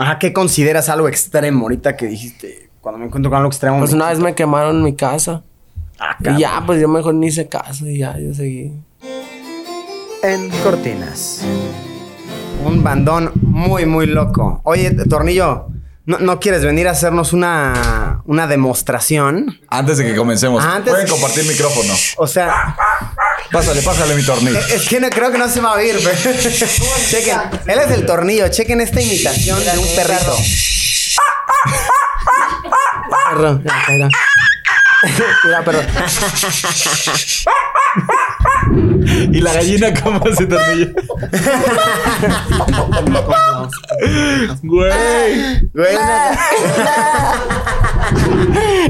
Ajá, ¿qué consideras algo extremo ahorita que dijiste? Cuando me encuentro con algo extremo. Pues una vez me quemaron mi casa. Ah, Y ya, pues yo mejor ni hice caso y ya, yo seguí. En cortinas. Un bandón muy, muy loco. Oye, Tornillo, ¿no, no quieres venir a hacernos una, una demostración? Antes de que comencemos, Antes- pueden compartir micrófono. O sea, Pásale, pásale mi tornillo. es que no, creo que no se va a oír. pero- chequen, él es el tornillo. Chequen esta imitación de un perrito. Perro, ya, mira. Mira, perro. ¿Y la gallina cómo se tornilla? Güey. Güey,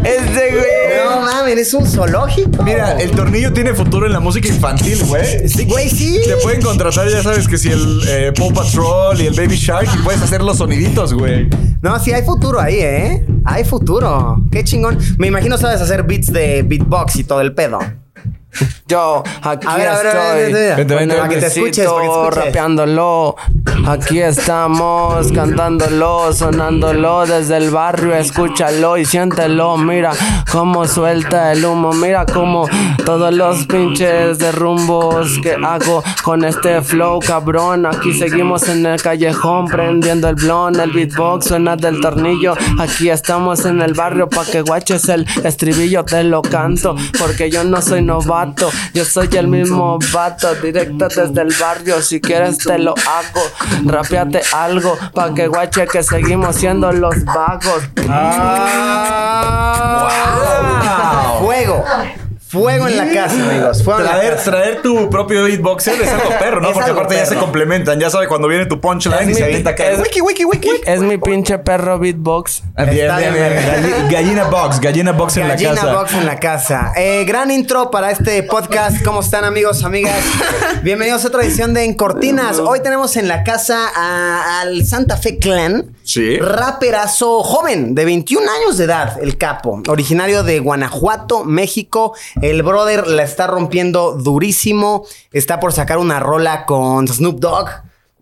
Este güey. no mames, es un zoológico. Mira, el tornillo tiene futuro en la música infantil, güey. Sí, güey, sí. Te pueden contratar, ya sabes que si el eh, Paw Patrol y el Baby Shark y puedes hacer los soniditos, güey. No, sí, hay futuro ahí, ¿eh? Hay futuro. Qué chingón. Me imagino sabes hacer beats de beatbox y todo el pedo. Yo aquí A ver, estoy. para que te escuches. rapeándolo. Aquí estamos cantándolo, sonándolo desde el barrio. Escúchalo y siéntelo. Mira cómo suelta el humo. Mira cómo todos los pinches derrumbos que hago con este flow, cabrón. Aquí seguimos en el callejón prendiendo el blon. El beatbox suena del tornillo. Aquí estamos en el barrio pa' que guaches el estribillo. Te lo canto porque yo no soy novato. Yo soy el mismo vato directo desde el barrio. Si quieres te lo hago. Rapeate algo pa' que guache que seguimos siendo los vagos. Ah, Fuego. Fuego en la casa, amigos. Fuego en la Traer, casa. traer tu propio beatboxer es algo perro, ¿no? Es Porque aparte ya se complementan. Ya sabe cuando viene tu punchline y se avienta acá. es- Wiki, wiki, wiki. Es mi pinche perro beatbox. Ah, Bien, Está bien, bien, Gallina box, gallina box en la Gallina casa. Box en la casa. Eh, gran intro para este podcast. ¿Cómo están, amigos, amigas? Bienvenidos a otra edición de En Cortinas. Hoy tenemos en la casa a- al Santa Fe Clan. Sí. Raperazo joven, de 21 años de edad, el capo. Originario de Guanajuato, México. El brother la está rompiendo durísimo. Está por sacar una rola con Snoop Dogg.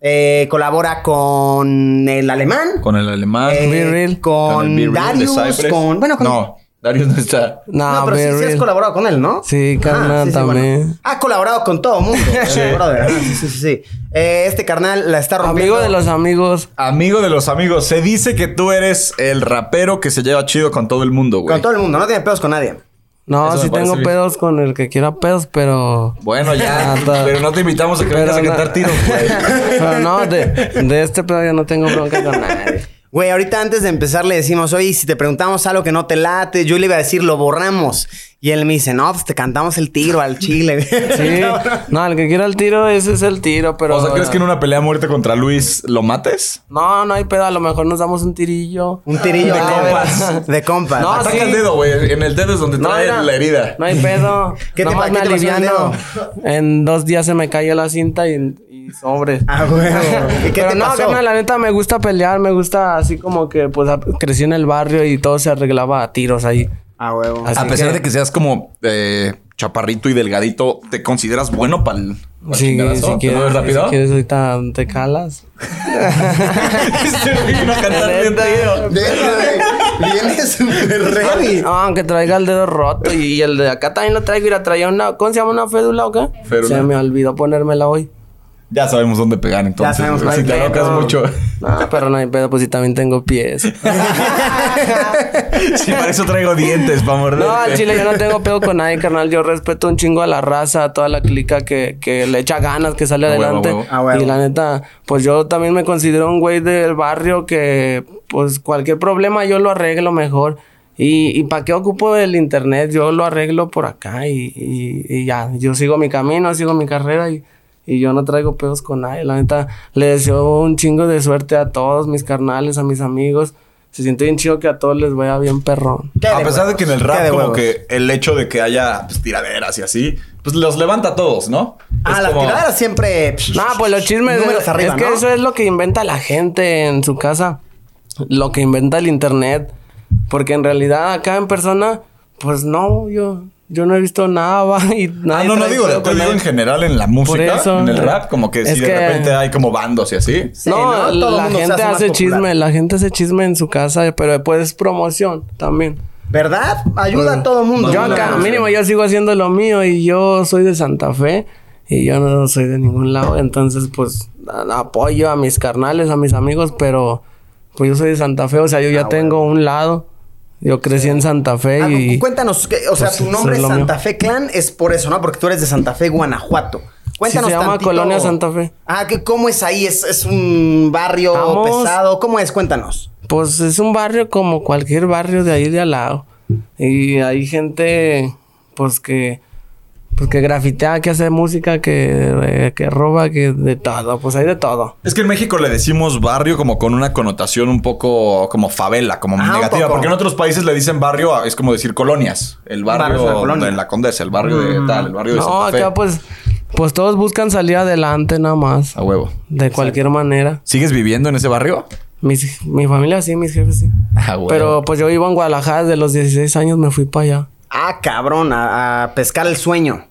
Eh, colabora con el alemán. Con el alemán. Eh, Be Real. Con, el Be Real de Darius, con. Bueno, con. No, Darius no está. No, No, pero sí, sí has colaborado con él, ¿no? Sí, carnal, también. Ha colaborado con todo mundo. sí, brother. Ah, sí, sí, sí, sí. Eh, este carnal la está rompiendo. Amigo de los amigos. Amigo de los amigos, se dice que tú eres el rapero que se lleva chido con todo el mundo, güey. Con todo el mundo, no tiene pedos con nadie. No, Eso sí tengo bien. pedos con el que quiera pedos, pero. Bueno, ya, pero no te invitamos a que Pero vengas a no- cantar tiros, güey. Pero no, de, de este pedo yo no tengo bronca con nadie. Güey, ahorita antes de empezar le decimos, oye, si te preguntamos algo que no te late, yo le iba a decir, lo borramos. Y él me dice, no, pues te cantamos el tiro al chile. Sí. No, el que quiera el tiro, ese es el tiro, pero. O sea, ¿crees que en una pelea a muerte contra Luis lo mates? No, no hay pedo, a lo mejor nos damos un tirillo. Un tirillo De leve. compas. De compas. No, Ataca sí. el dedo, güey. En el dedo es donde No, trae la herida. No hay pedo. ¿Qué te Nomás qué te aliviano. En dos días se me cayó la cinta y, y sobre. Ah, güey. ¿Y qué Pero te no, pasó? carnal, la neta me gusta pelear, me gusta así como que pues crecí en el barrio y todo se arreglaba a tiros ahí. Ah, huevo. Así a pesar que- de que seas como eh, chaparrito y delgadito, ¿te consideras bueno para el Sí, si ¿Te quieres, rápido? si quieres ahorita te calas. Este vino a cantar bien, Neta. tío. Viene- Viene súper ready. No, aunque traiga el dedo roto y, y el de acá también lo traigo y la traía una, ¿cómo se llama una fédula o qué? Férula. Se me olvidó ponérmela hoy. Ya sabemos dónde pegar entonces. sabemos güey. si te alocas mucho. No, pero no hay pedo, pues si también tengo pies. sí, para eso traigo dientes, para morder. No, al chile yo no tengo pedo con nadie, carnal. Yo respeto un chingo a la raza, a toda la clica que, que le echa ganas, que sale adelante. a huevo. A huevo. Y la neta, pues yo también me considero un güey del barrio que, pues cualquier problema yo lo arreglo mejor. Y, y para qué ocupo el internet, yo lo arreglo por acá y, y- y ya. Yo sigo mi camino, sigo mi carrera y, y yo no traigo pedos con nadie. La neta, le deseo un chingo de suerte a todos mis carnales, a mis amigos. Se siente bien chido que a todos les vaya bien perrón. A pesar de que en el rap como huevos. que el hecho de que haya pues, tiraderas y así, pues los levanta a todos, ¿no? Ah, Es las como- tiraderas siempre. No, pues los chismes. Números arriba, es que ¿no? eso es lo que inventa la gente en su casa. Lo que inventa el internet. Porque en realidad acá en persona, pues no, yo. Yo no he visto nada, va, y Ah, nadie no, no digo, te digo en general en la música, eso, en el rap, como que si de repente hay como bandos y así. Sí, no, ¿no? Todo la mundo se gente hace chisme, la gente hace chisme en su casa, pero después es promoción también. ¿Verdad? Ayuda a todo mundo. Yo acá, mínimo, yo sigo haciendo lo mío y yo soy de Santa Fe y yo no soy de ningún lado. Entonces, pues, apoyo a mis carnales, a mis amigos, pero pues yo soy de Santa Fe, o sea, yo ya Ah, tengo un lado. Yo crecí en Santa Fe Ah, y... cuéntanos, que- o sea, Pues, tu nombre es Santa mío. Fe Clan es por eso, ¿no? Porque tú eres de Santa Fe, Guanajuato. Cuéntanos se llama tantito- Colonia Santa Fe. Ah, ¿qué- ¿cómo es ahí? ¿Es, es un barrio Vamos. pesado? ¿Cómo es? Cuéntanos. Pues es un barrio como cualquier barrio de ahí de al lado. Y hay gente, pues que, pues que grafitea, que hace música, que, eh, que roba, que de todo. Pues hay de todo. Es que en México le decimos barrio como con una connotación un poco como favela, como Ah, negativa. Porque en otros países le dicen barrio, es como decir colonias. El barrio Barrio colonia. en la Condesa, el barrio de tal, el barrio de No, Santa Fe. acá pues, pues todos buscan salir adelante nada más. A huevo. De cualquier manera. ¿Sigues viviendo en ese barrio? Mis, mi familia sí, mis jefes sí. A huevo. Pero pues yo vivo en Guadalajara, desde los 16 años me fui para allá. Ah, cabrón, a, a pescar el sueño.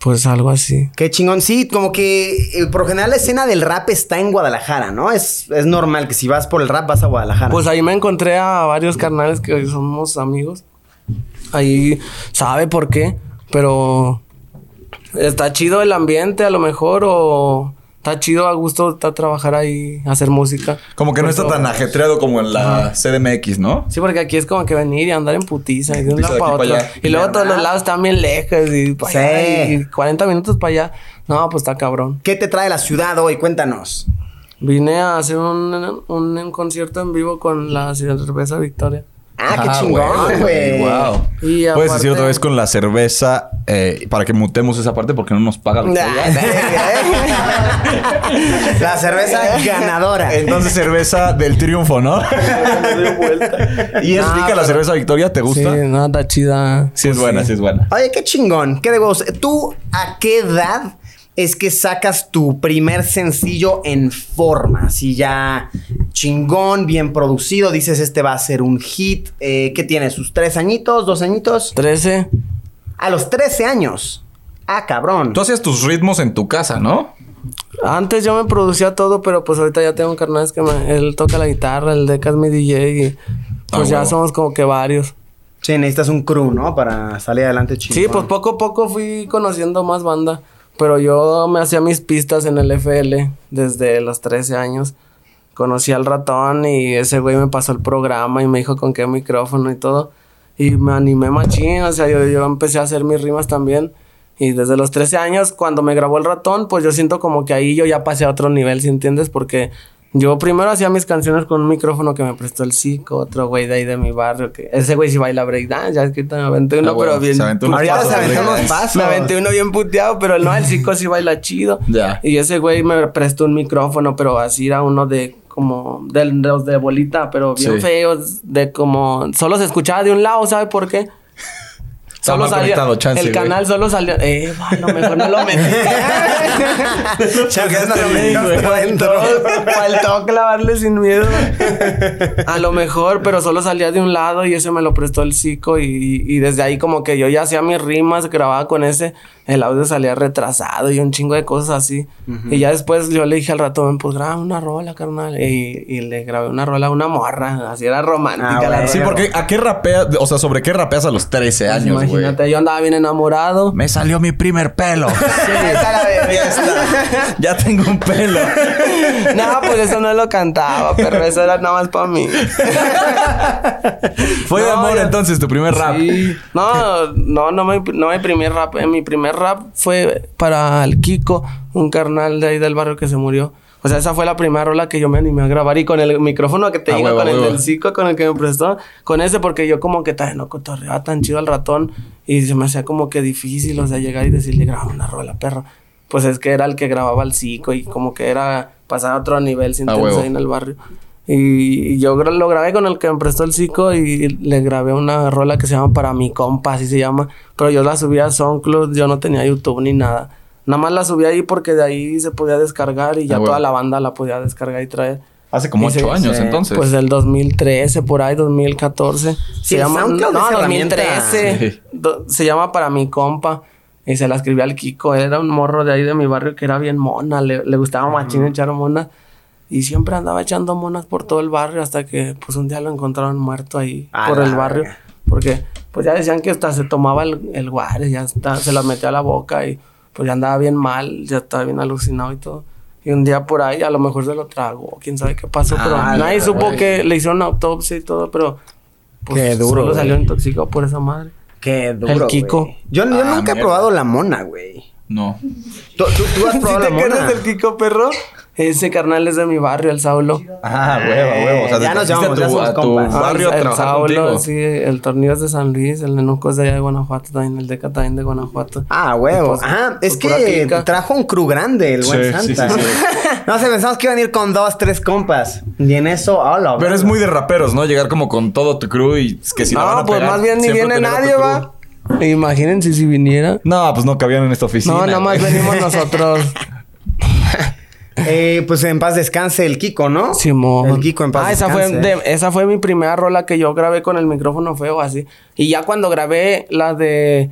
Pues algo así. Qué chingón. Sí, como que eh, por lo general la escena del rap está en Guadalajara, ¿no? Es, es normal que si vas por el rap vas a Guadalajara. Pues ahí me encontré a varios carnales que hoy somos amigos. Ahí sabe por qué, pero está chido el ambiente a lo mejor o está chido a gusto está trabajar ahí, hacer música. Como que no está tan ajetreado como en la CDMX, ¿no? Sí, porque aquí es como que venir y andar en putiza y de un lado para otro. Y luego todos los lados están bien lejos y, allá, y 40 minutos para allá. No, pues está cabrón. ¿Qué te trae la ciudad hoy? Cuéntanos. Vine a hacer un, un, un concierto en vivo con la cerveza Victoria. Ah, qué chingón, güey. Wow. Y Puedes aparte- decir otra vez con la cerveza eh, para que mutemos esa parte porque no nos paga la La cerveza ganadora. Entonces, cerveza del triunfo, ¿no? y es No, rica la cerveza Victoria, ¿te gusta? Sí, no, está chida. Sí, es buena, sí es buena. Oye, qué chingón. Qué de huevos. ¿Tú a qué edad es que sacas tu primer sencillo en forma? Así ya chingón, bien producido. Dices, este va a ser un hit. Eh, ¿Qué tiene? ¿Sus tres añitos? ¿Dos añitos? 13. A los 13 años. Ah, cabrón. Tú hacías tus ritmos en tu casa, ¿no? Antes yo me producía todo, pero pues ahorita ya tengo carnales que me- él toca la guitarra, el Deca es mi DJ y pues Ah, ya somos como que varios. Sí, necesitas un crew, ¿no? Para salir adelante chingón. Sí, pues poco a poco fui conociendo más banda, pero yo me hacía mis pistas en el FL desde los 13 años. Conocí al ratón y ese güey me pasó el programa y me dijo con qué micrófono y todo. Y me animé machín, o sea, yo, yo empecé a hacer mis rimas también. Y desde los 13 años, cuando me grabó el ratón, pues yo siento como que ahí yo ya pasé a otro nivel, ¿sí entiendes? Porque yo primero hacía mis canciones con un micrófono que me prestó el Zico, otro güey de ahí de mi barrio, que ese güey sí baila breakdance, ya es que me aventé uno, Ah, bueno, pero bien. se aventó unos Ahorita pasos se aventó de- unos pasos. Me aventé uno bien puteado, pero no, el Zico sí baila chido. Ya. Y ese güey me prestó un micrófono, pero así era uno de como de los de bolita, pero bien Sí. feos, de como solo se escuchaba de un lado, ¿sabe por qué? Conectado, chance, el güey. canal solo salía, eh, bueno, mejor no lo metí. Adentro. Faltó clavarle sin miedo. A lo mejor, pero solo salía de un lado y ese me lo prestó el Zico y, y desde ahí como que yo ya hacía mis rimas, grababa con ese, el audio salía retrasado y un chingo de cosas así. Y ya después yo le dije al ratón, pues graba una rola, carnal. Y, y le grabé una rola a una morra, así era romántica Ah, la. Sí, porque ¿a qué rapeas? O sea, ¿sobre qué rapeas a los 13 Pues años, güey? Imagínate, yo andaba bien enamorado. Me salió mi primer pelo. Sí, ya tengo un pelo. no, pues eso no lo cantaba, pero eso era nada más para mí. Fue de amor entonces tu primer rap. Sí. No, no, no mi, no mi primer rap. eh, Mi primer rap fue para el Kiko, un carnal de ahí del barrio que se murió. O sea, esa fue la primera rola que yo me animé a grabar y con el micrófono que te Ah, digo, huevo, con el del Zico, con el que me prestó, con ese porque yo como que tal, no cotorreaba tan chido al ratón y se me hacía como que difícil, o sea, llegar y decirle, graba una rola, perro. Pues es que era el que grababa el Zico y como que era pasar a otro nivel sin Ah, ahí en el barrio. Y, y yo lo grabé con el que me prestó el Zico y le grabé una rola que se llama Para mi compa, así se llama. Pero yo la subí a SoundCloud, yo no tenía YouTube ni nada. Nada más la subí ahí porque de ahí se podía descargar y ya Ah, toda huevo. la banda la podía descargar y traer. Hace como se- ocho años, sí. entonces. Pues del 2013, por ahí, 2014. Sí, el SoundCloud no, es herramienta. 2013. Sí. Do- Se llama Para mi compa. Y se la escribí al Kiko. Era un morro de ahí de mi barrio que era bien mona. Le, le gustaba machín echar mona. Y siempre andaba echando monas por todo el barrio hasta que pues un día lo encontraron muerto ahí A por el barrio. verga. Porque pues ya decían que hasta se tomaba el, el guare, ya está, se la metía a la boca y pues ya andaba bien mal, ya estaba bien alucinado y todo. Y un día por ahí a lo mejor se lo tragó, quién sabe qué pasó, pero Ah, nadie la supo que le hicieron autopsia y todo, pero pues, Qué duro, solo salió intoxicado por esa madre. Qué duro. El Kiko. Yo, yo Ah, nunca he mierda. probado la mona, güey. No. ¿Tú, tú, tú has probado la mona? Kiko perro? Ese carnal es de mi barrio, el Saulo. Ah, huevo, huevo. O sea, Ya te nos llevamos, a ya tu, somos a tu compas. Ah, barrio a el Saulo, contigo. sí, el tornillo es de San Luis, el Nenuco es de allá de Guanajuato también, el Deca también de Guanajuato. Ah, huevo. Pues, Ajá, es que clica. trajo un crew grande el buen Sí, sí, Santa. sí, sí. no sé, pensamos que iban a ir con dos, tres compas. Y en eso, hola. Pero es muy de raperos, ¿no? Llegar como con todo tu crew y es que si la van no, a pues pegar, más bien ni viene tu nadie, crew. va. Imagínense si viniera. No, pues no cabían en esta oficina. no, nada más venimos nosotros. Eh, pues en paz descanse el Kiko, ¿no? Simón. El Kiko en paz Ah, esa fue, descanse. de- esa fue mi primera rola que yo grabé con el micrófono feo así. Y ya cuando grabé la de...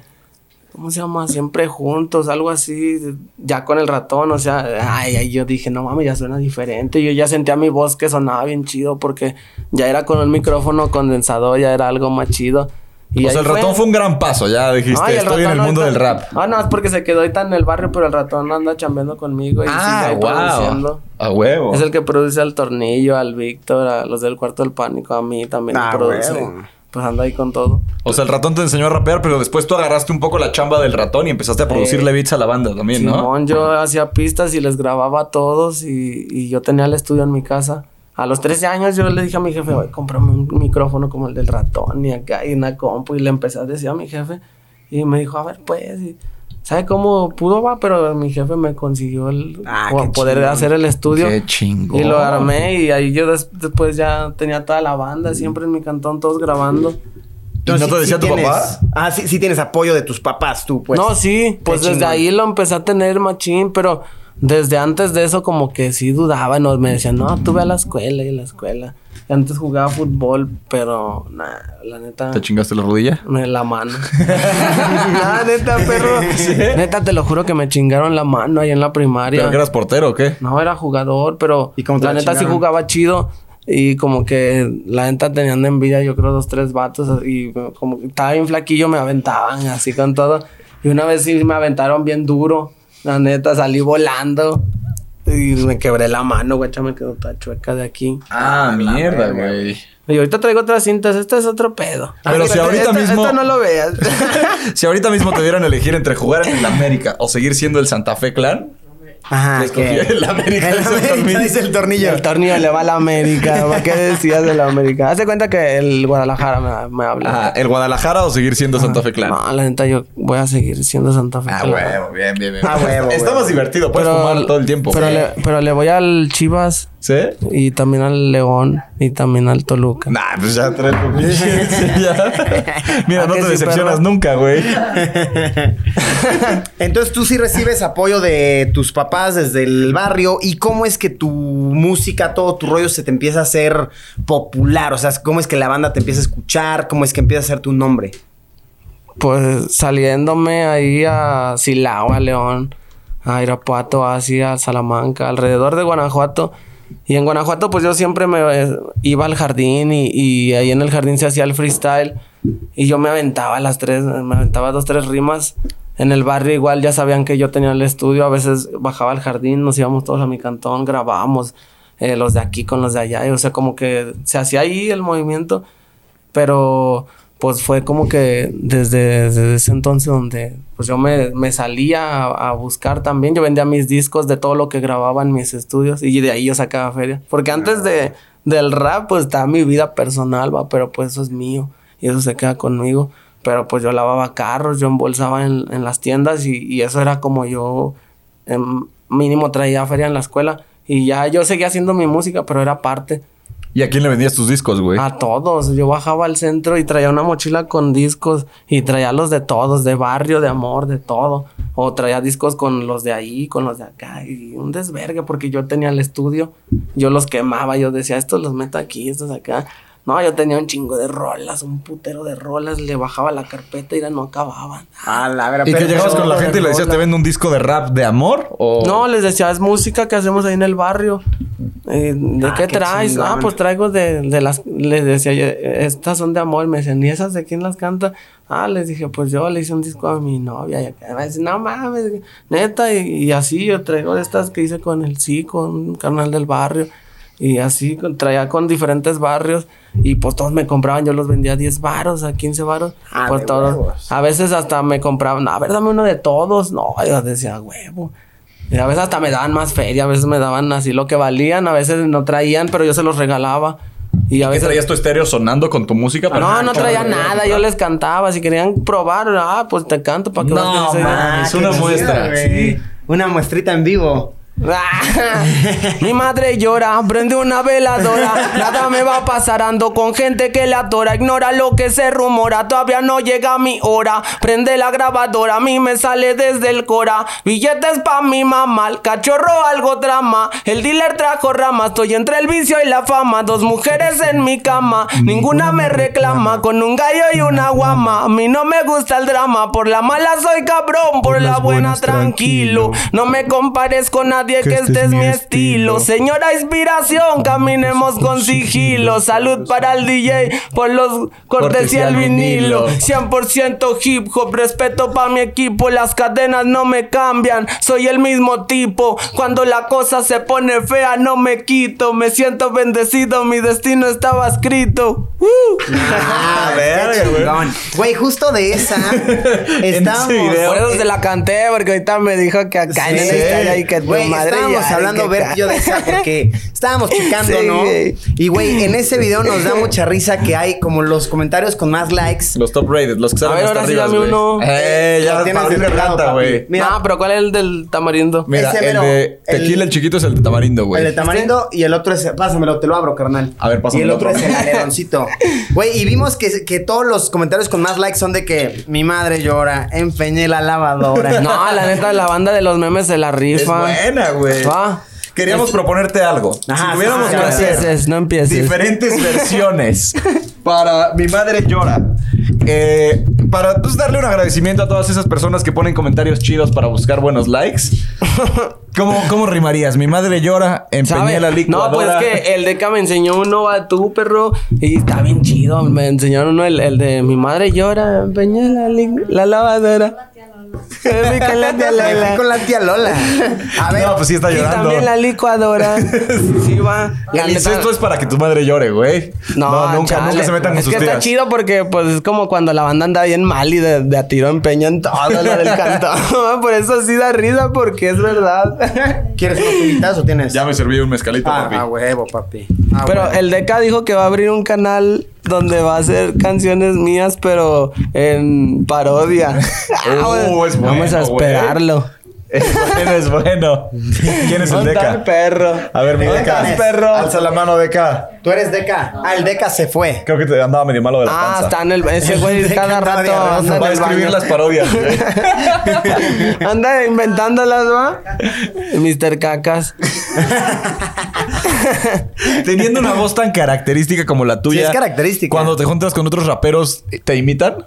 ¿Cómo se llama? Siempre juntos, algo así. Ya con el ratón, o sea... Ay, ay, yo dije, no mames, ya suena diferente. Yo ya sentía mi voz que sonaba bien chido porque ya era con un micrófono condensador, ya era algo más chido. Y O sea, el ratón fue un gran paso. Ya dijiste, estoy en el mundo del rap. Ah, no, es porque se quedó ahorita en el barrio, pero el ratón anda chambeando conmigo y sigue Ah, produciendo. wow. A huevo. Es el que produce al Tornillo, al Víctor, a los del Cuarto del Pánico, a mí también Ah, produce. huevo. Pues anda ahí con todo. O sea, el ratón te enseñó a rapear, pero después tú agarraste un poco la chamba del ratón y empezaste a producirle beats a la banda también, ¿no? Simón, yo hacía pistas y les grababa a todos y, y yo tenía el estudio en mi casa. A los 13 años yo le dije a mi jefe, oye, cómprame un micrófono como el del ratón y acá y una compu y le empecé a decir a mi jefe y me dijo, a ver, pues, y, ¿sabe cómo pudo va? Pero mi jefe me consiguió el Ah, poder chingón. hacer el estudio. Qué chingón. Y lo armé y ahí yo des- después ya tenía toda la banda siempre en mi cantón todos grabando. ¿Y no te decía tu tienes- papá? Ah, sí, sí tienes apoyo de tus papás, tú, pues. no, sí, pues Qué desde chingón. ahí lo empecé a tener machín, pero desde antes de eso como que sí dudaba, no, me decían, no, tú ve a la escuela y a la escuela. Y antes jugaba fútbol, pero nada, la neta, ¿Te chingaste la rodilla? me la mano. Nah, neta, perro. Neta, te lo juro que me chingaron la mano ahí en la primaria. ¿Pero que eras portero o qué? No, era jugador, pero ¿Y cómo te la la neta sí jugaba chido. Y como que la neta tenían de envidia, yo creo, dos, tres vatos. Y como que estaba bien flaquillo, me aventaban así con todo. Y una vez sí me aventaron bien duro. La neta, salí volando. Y me quebré la mano, güey. Me quedó toda chueca de aquí. Ah, mierda, güey. Y ahorita traigo otras cintas. Este es otro pedo. Pero si ahorita mismo- Esto no lo veas. Si ahorita mismo te dieran a elegir entre jugar en el América o seguir siendo el Santa Fe Clan, Ajá. El América. El dice el América, Tornillo. dice el tornillo. El tornillo le va a la América. ¿Para qué decías de la América? Haz de cuenta que el Guadalajara me, me habla. Ajá, ¿el Guadalajara o seguir siendo Santa Fe Clan? No, la neta, yo voy a seguir siendo Santa Fe. Ah, Clan. huevo, bien, bien, bien. Ah, huevo, Está más divertido, puedes fumar todo el tiempo. Pero, le, pero le voy al Chivas ¿Sí? y también al León y también al Toluca. Nah, pues ya ya. Mira, ¿A no te sí, decepcionas perro? nunca, güey. Entonces tú sí recibes apoyo de tus papás desde el barrio. ¿Y cómo es que tu música, todo tu rollo se te empieza a hacer popular? O sea, ¿cómo es que la banda te empieza a escuchar? ¿Cómo es que empieza a ser tu nombre? Pues saliéndome ahí a Silao, a León, a Irapuato, así a Salamanca, alrededor de Guanajuato. Y en Guanajuato, pues yo siempre me eh, iba al jardín y, y ahí en el jardín se hacía el freestyle. Y yo me aventaba las tres, me aventaba dos, tres rimas. En el barrio igual ya sabían que yo tenía el estudio. A veces bajaba al jardín, nos íbamos todos a mi cantón, grabábamos eh, los de aquí con los de allá. Y, o sea, como que se hacía ahí el movimiento. Pero pues fue como que desde, desde ese entonces donde pues yo me, me salía a, buscar también. Yo vendía mis discos de todo lo que grababa en mis estudios y de ahí yo sacaba feria. Porque antes de, del rap pues estaba mi vida personal, va, pero pues eso es mío y eso se queda conmigo. Pero pues yo lavaba carros, yo embolsaba en, en las tiendas y, y eso era como yo em, mínimo traía feria en la escuela. Y ya yo seguía haciendo mi música, pero era parte. ¿Y a quién le vendías tus discos, güey? A todos. Yo bajaba al centro y traía una mochila con discos y traía los de todos, de barrio, de amor, de todo. O traía discos con los de ahí, con los de acá. Y un desvergue porque yo tenía el estudio. Yo los quemaba. Yo decía, estos los meto aquí, estos acá. No, yo tenía un chingo de rolas, un putero de rolas. Le bajaba la carpeta y ya no acababan. Ah, la verdad. ¿Y que llegabas con la gente y le decías, rola. ¿te vendo un disco de rap de amor? O... No, les decía, es música que hacemos ahí en el barrio. Eh, ¿De Ah, qué, qué traes? chingón. Ah, pues traigo de, de las... Les decía yo, estas son de amor. Me decían, ¿y esas de quién las canta? Ah, les dije, pues yo le hice un disco a mi novia. Y acá me decían, no mames, neta. Y, y así yo traigo de estas que hice con el sí, con un carnal del barrio. Y así con- traía con diferentes barrios. Y pues todos me compraban. Yo los vendía a 10 varos, a 15 varos. Ah, pues todos. huevos. A veces hasta me compraban, a ver, dame uno de todos. No, yo decía, huevo. Y a veces hasta me daban más feria, a veces me daban así lo que valían, a veces no traían, pero yo se los regalaba. Y a ¿Qué veces. traías tu estéreo sonando con tu música? para- No, no traía nada, yo les cantaba. Si querían probar, ah, pues te canto para que No, man. Es una qué muestra. güey. Una muestrita en vivo. Mi madre llora, prende una veladora. Nada me va a pasar, ando con gente que la adora. Ignora lo que se rumora, todavía no llega mi hora. Prende la grabadora, a mí me sale desde el cora. Billetes pa' mi mamá, el cachorro algo drama. El dealer trajo rama, estoy entre el vicio y la fama. Dos mujeres en mi cama, ninguna me reclama. Con un gallo y una guama. A mí no me gusta el drama, por la mala soy cabrón, por la buena tranquilo. No me compares con nadie que, este es mi estilo. Señora inspiración, caminemos con sigilo. Salud para el DJ por los cortes y el vinilo. 100% hip hop, respeto para mi equipo. Las cadenas no me cambian, soy el mismo tipo. Cuando la cosa se pone fea, no me quito. Me siento bendecido, mi destino estaba escrito. Uh. Ah, verga, qué güey. justo de esa estábamos. video. Por eso se la canté, porque ahorita me dijo que acá en Sí. esta historia y que Güey, madre estábamos ya, hablando ver yo de esa porque estábamos checando, Sí, ¿no? güey. Y güey, en ese video nos da mucha risa que hay como los comentarios con más likes. Los top rated, los que salen A ver, hasta ahora sí dame uno. Eh, ya Lo tienes de papi. güey. Mira, no, pero ¿cuál es el del tamarindo? Mira, Ese el de el- tequila, el chiquito es el de tamarindo, güey. el de tamarindo y el otro es. Pásamelo, te lo abro, carnal. A ver, Y pásamelo. el otro es el aleroncito. Güey, y vimos que, que todos los comentarios con más likes son de que mi madre llora, empeñé la lavadora. No, la neta, la banda de los memes se la Es rifa. Güey. Va. Queríamos proponerte algo. Ajá, si tuviéramos que No hacer empieces, no empieces. diferentes versiones para Mi Madre Llora. Eh, para pues, darle un agradecimiento a todas esas personas que ponen comentarios chidos para buscar buenos likes. ¿Cómo, cómo rimarías? Mi madre llora, empeñé la No, licuadora. pues que el Deca me enseñó uno a tú, perro. Y está bien chido. Me enseñaron uno, el, el de mi madre llora, empeñé la, la lavadora. Me con la tía Me fui Lola. con la tía Lola. A ver. No, pues sí está Y llorando. también la licuadora. Sí, va. La El incesto es para que tu madre llore, güey. No, nunca, chale. nunca se metan con Es sus que está tías. chido porque, pues, es como cuando la banda anda bien mal y de, de a tiro empeñan todo lo del cantón. Por eso sí da risa porque es verdad. ¿Quieres unos invitados o tienes? Ya me serví un mezcalito, Ah, papi. a huevo, papi. Ah, Pero huevo. el Deca dijo que va a abrir un canal donde va a hacer canciones mías, pero en parodia. Uh, es Vamos a esperarlo. Es bueno, es bueno. ¿Quién es el ¿Dónde está el Deca? perro? A ver, mi ¿Dónde Deca. perro? Alza la mano, Deca. Tú eres Deca. Ah, el Deca se fue. Creo que te andaba medio malo de la Ah, panza. está en el... Ese güey cada rato anda en Va a el escribir baño. las parodias, güey. Anda inventándolas, ¿va? Mr. Cacas. Teniendo una voz tan característica como la tuya. Sí, es característica. Cuando te juntas con otros raperos, ¿te imitan?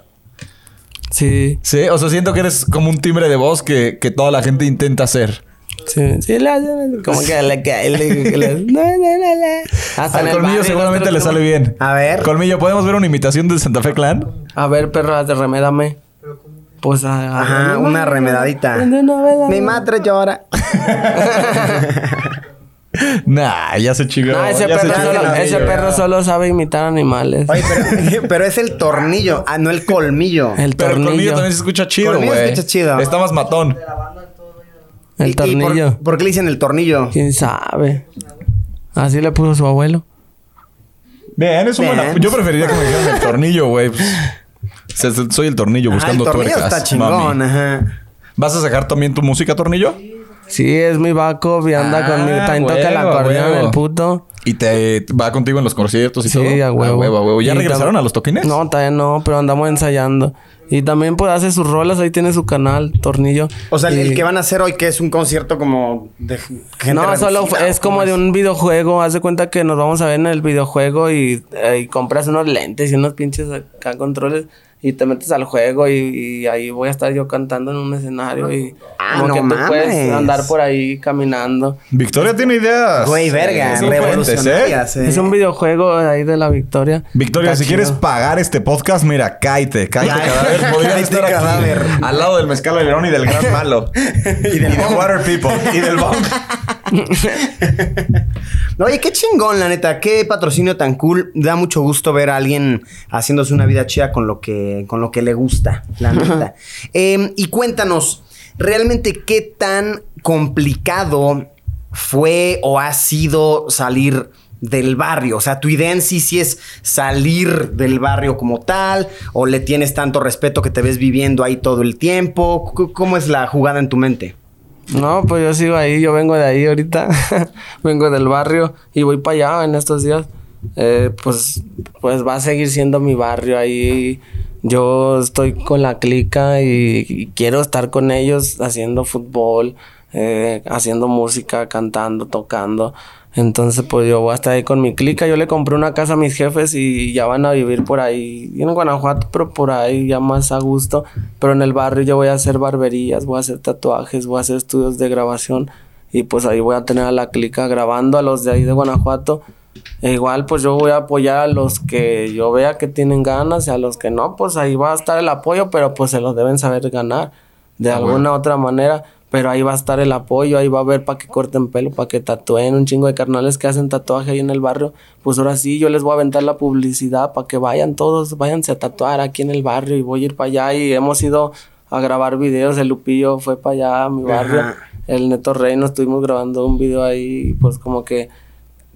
Sí, Sí, o sea, siento que eres como un timbre de voz que, que toda la gente intenta hacer. sí, sí, hace- como que le cae, le, le- no, no, no, no. Hasta en Al el colmillo seguramente le sale bien. A ver. Colmillo, ¿podemos ver una imitación del Santa Fe Clan? A ver, perro, de remédame. Pues, a- Ajá, una remedadita. Mi madre llora. Nah, ya se chingó. No, ese, ya se perro chingó el ese perro solo sabe imitar animales. Oye, pero, pero es el tornillo. Ah, no el colmillo. el Pero el colmillo tornillo. también se escucha chido, Colmillo se güey. escucha chido. Está más matón. El ¿Y- y por- tornillo. por, qué le dicen el tornillo? ¿Quién sabe? Así le puso su abuelo. Bien, es un Bien. buena- Yo preferiría que me dijeran el tornillo, güey. Pues, se- se- soy el tornillo Ah, el buscando tornillo tuercas. está chingón, mami. ajá. ¿Vas a sacar también tu música, tornillo? Sí, es mi vaco y anda Ah, conmigo. También toca el huevo, acordeón, huevo. el puto. ¿Y te va contigo en los conciertos y Sí, todo? a huevo. A huevo, a huevo. ¿Ya Y regresaron a los toquines? No, todavía no, pero andamos ensayando. Y también pues hace sus rolas, ahí tiene su canal, Tornillo. O sea, el, Y- el que van a hacer hoy, que es un concierto como de gente no, solo reducida, fue- ¿o es como de un videojuego. Haz de cuenta que nos vamos a ver en el videojuego y, eh, y compras unos lentes y unos pinches acá controles y te metes al juego y, y ahí voy a estar yo cantando en un escenario y Ah, como no que tú puedes mames. andar por ahí caminando. Victoria tiene ideas. Güey, verga, eh, diferentes, revolucionarias. eh. Es un videojuego ahí de la victoria. Victoria, Está si quieres pagar este podcast, mira, cáete, cáete Cáete. cadáver. Podrías estar aquí, cadáver. al lado del mezcal León y del gran malo. y del Water People. Y del Bong. Oye, qué chingón, la neta. Qué patrocinio tan cool. Da mucho gusto ver a alguien haciéndose una vida chida con lo que, con lo que le gusta, la neta. Eh, y cuéntanos, ¿realmente qué tan complicado fue o ha sido salir del barrio? O sea, tu idea en sí sí es salir del barrio como tal, o le tienes tanto respeto que te ves viviendo ahí todo el tiempo. ¿Cómo es la jugada en tu mente? No, pues yo sigo ahí, yo vengo de ahí ahorita, vengo del barrio y voy para allá en estos días. Eh, pues, pues va a seguir siendo mi barrio ahí. Yo estoy con la clica y, quiero estar con ellos haciendo fútbol, eh, haciendo música, cantando, tocando. Entonces, pues yo voy a estar ahí con mi clica. Yo le compré una casa a mis jefes y ya van a vivir por ahí. Y en Guanajuato, pero por ahí ya más a gusto. Pero en el barrio yo voy a hacer barberías, voy a hacer tatuajes, voy a hacer estudios de grabación. Y pues ahí voy a tener a la clica grabando a los de ahí de Guanajuato. E igual, pues yo voy a apoyar a los que yo vea que tienen ganas y a los que no, pues ahí va a estar el apoyo, pero pues se los deben saber ganar de alguna otra manera. Pero ahí va a estar el apoyo, ahí va a haber para que corten pelo, para que tatúen un chingo de carnales que hacen tatuaje ahí en el barrio. Pues ahora sí, yo les voy a aventar la publicidad para que vayan todos, váyanse a tatuar aquí en el barrio y voy a ir para allá. Y hemos ido a grabar videos, el Lupillo fue para allá a mi barrio, Ajá. el Neto Rey, nos estuvimos grabando un video ahí, y pues como que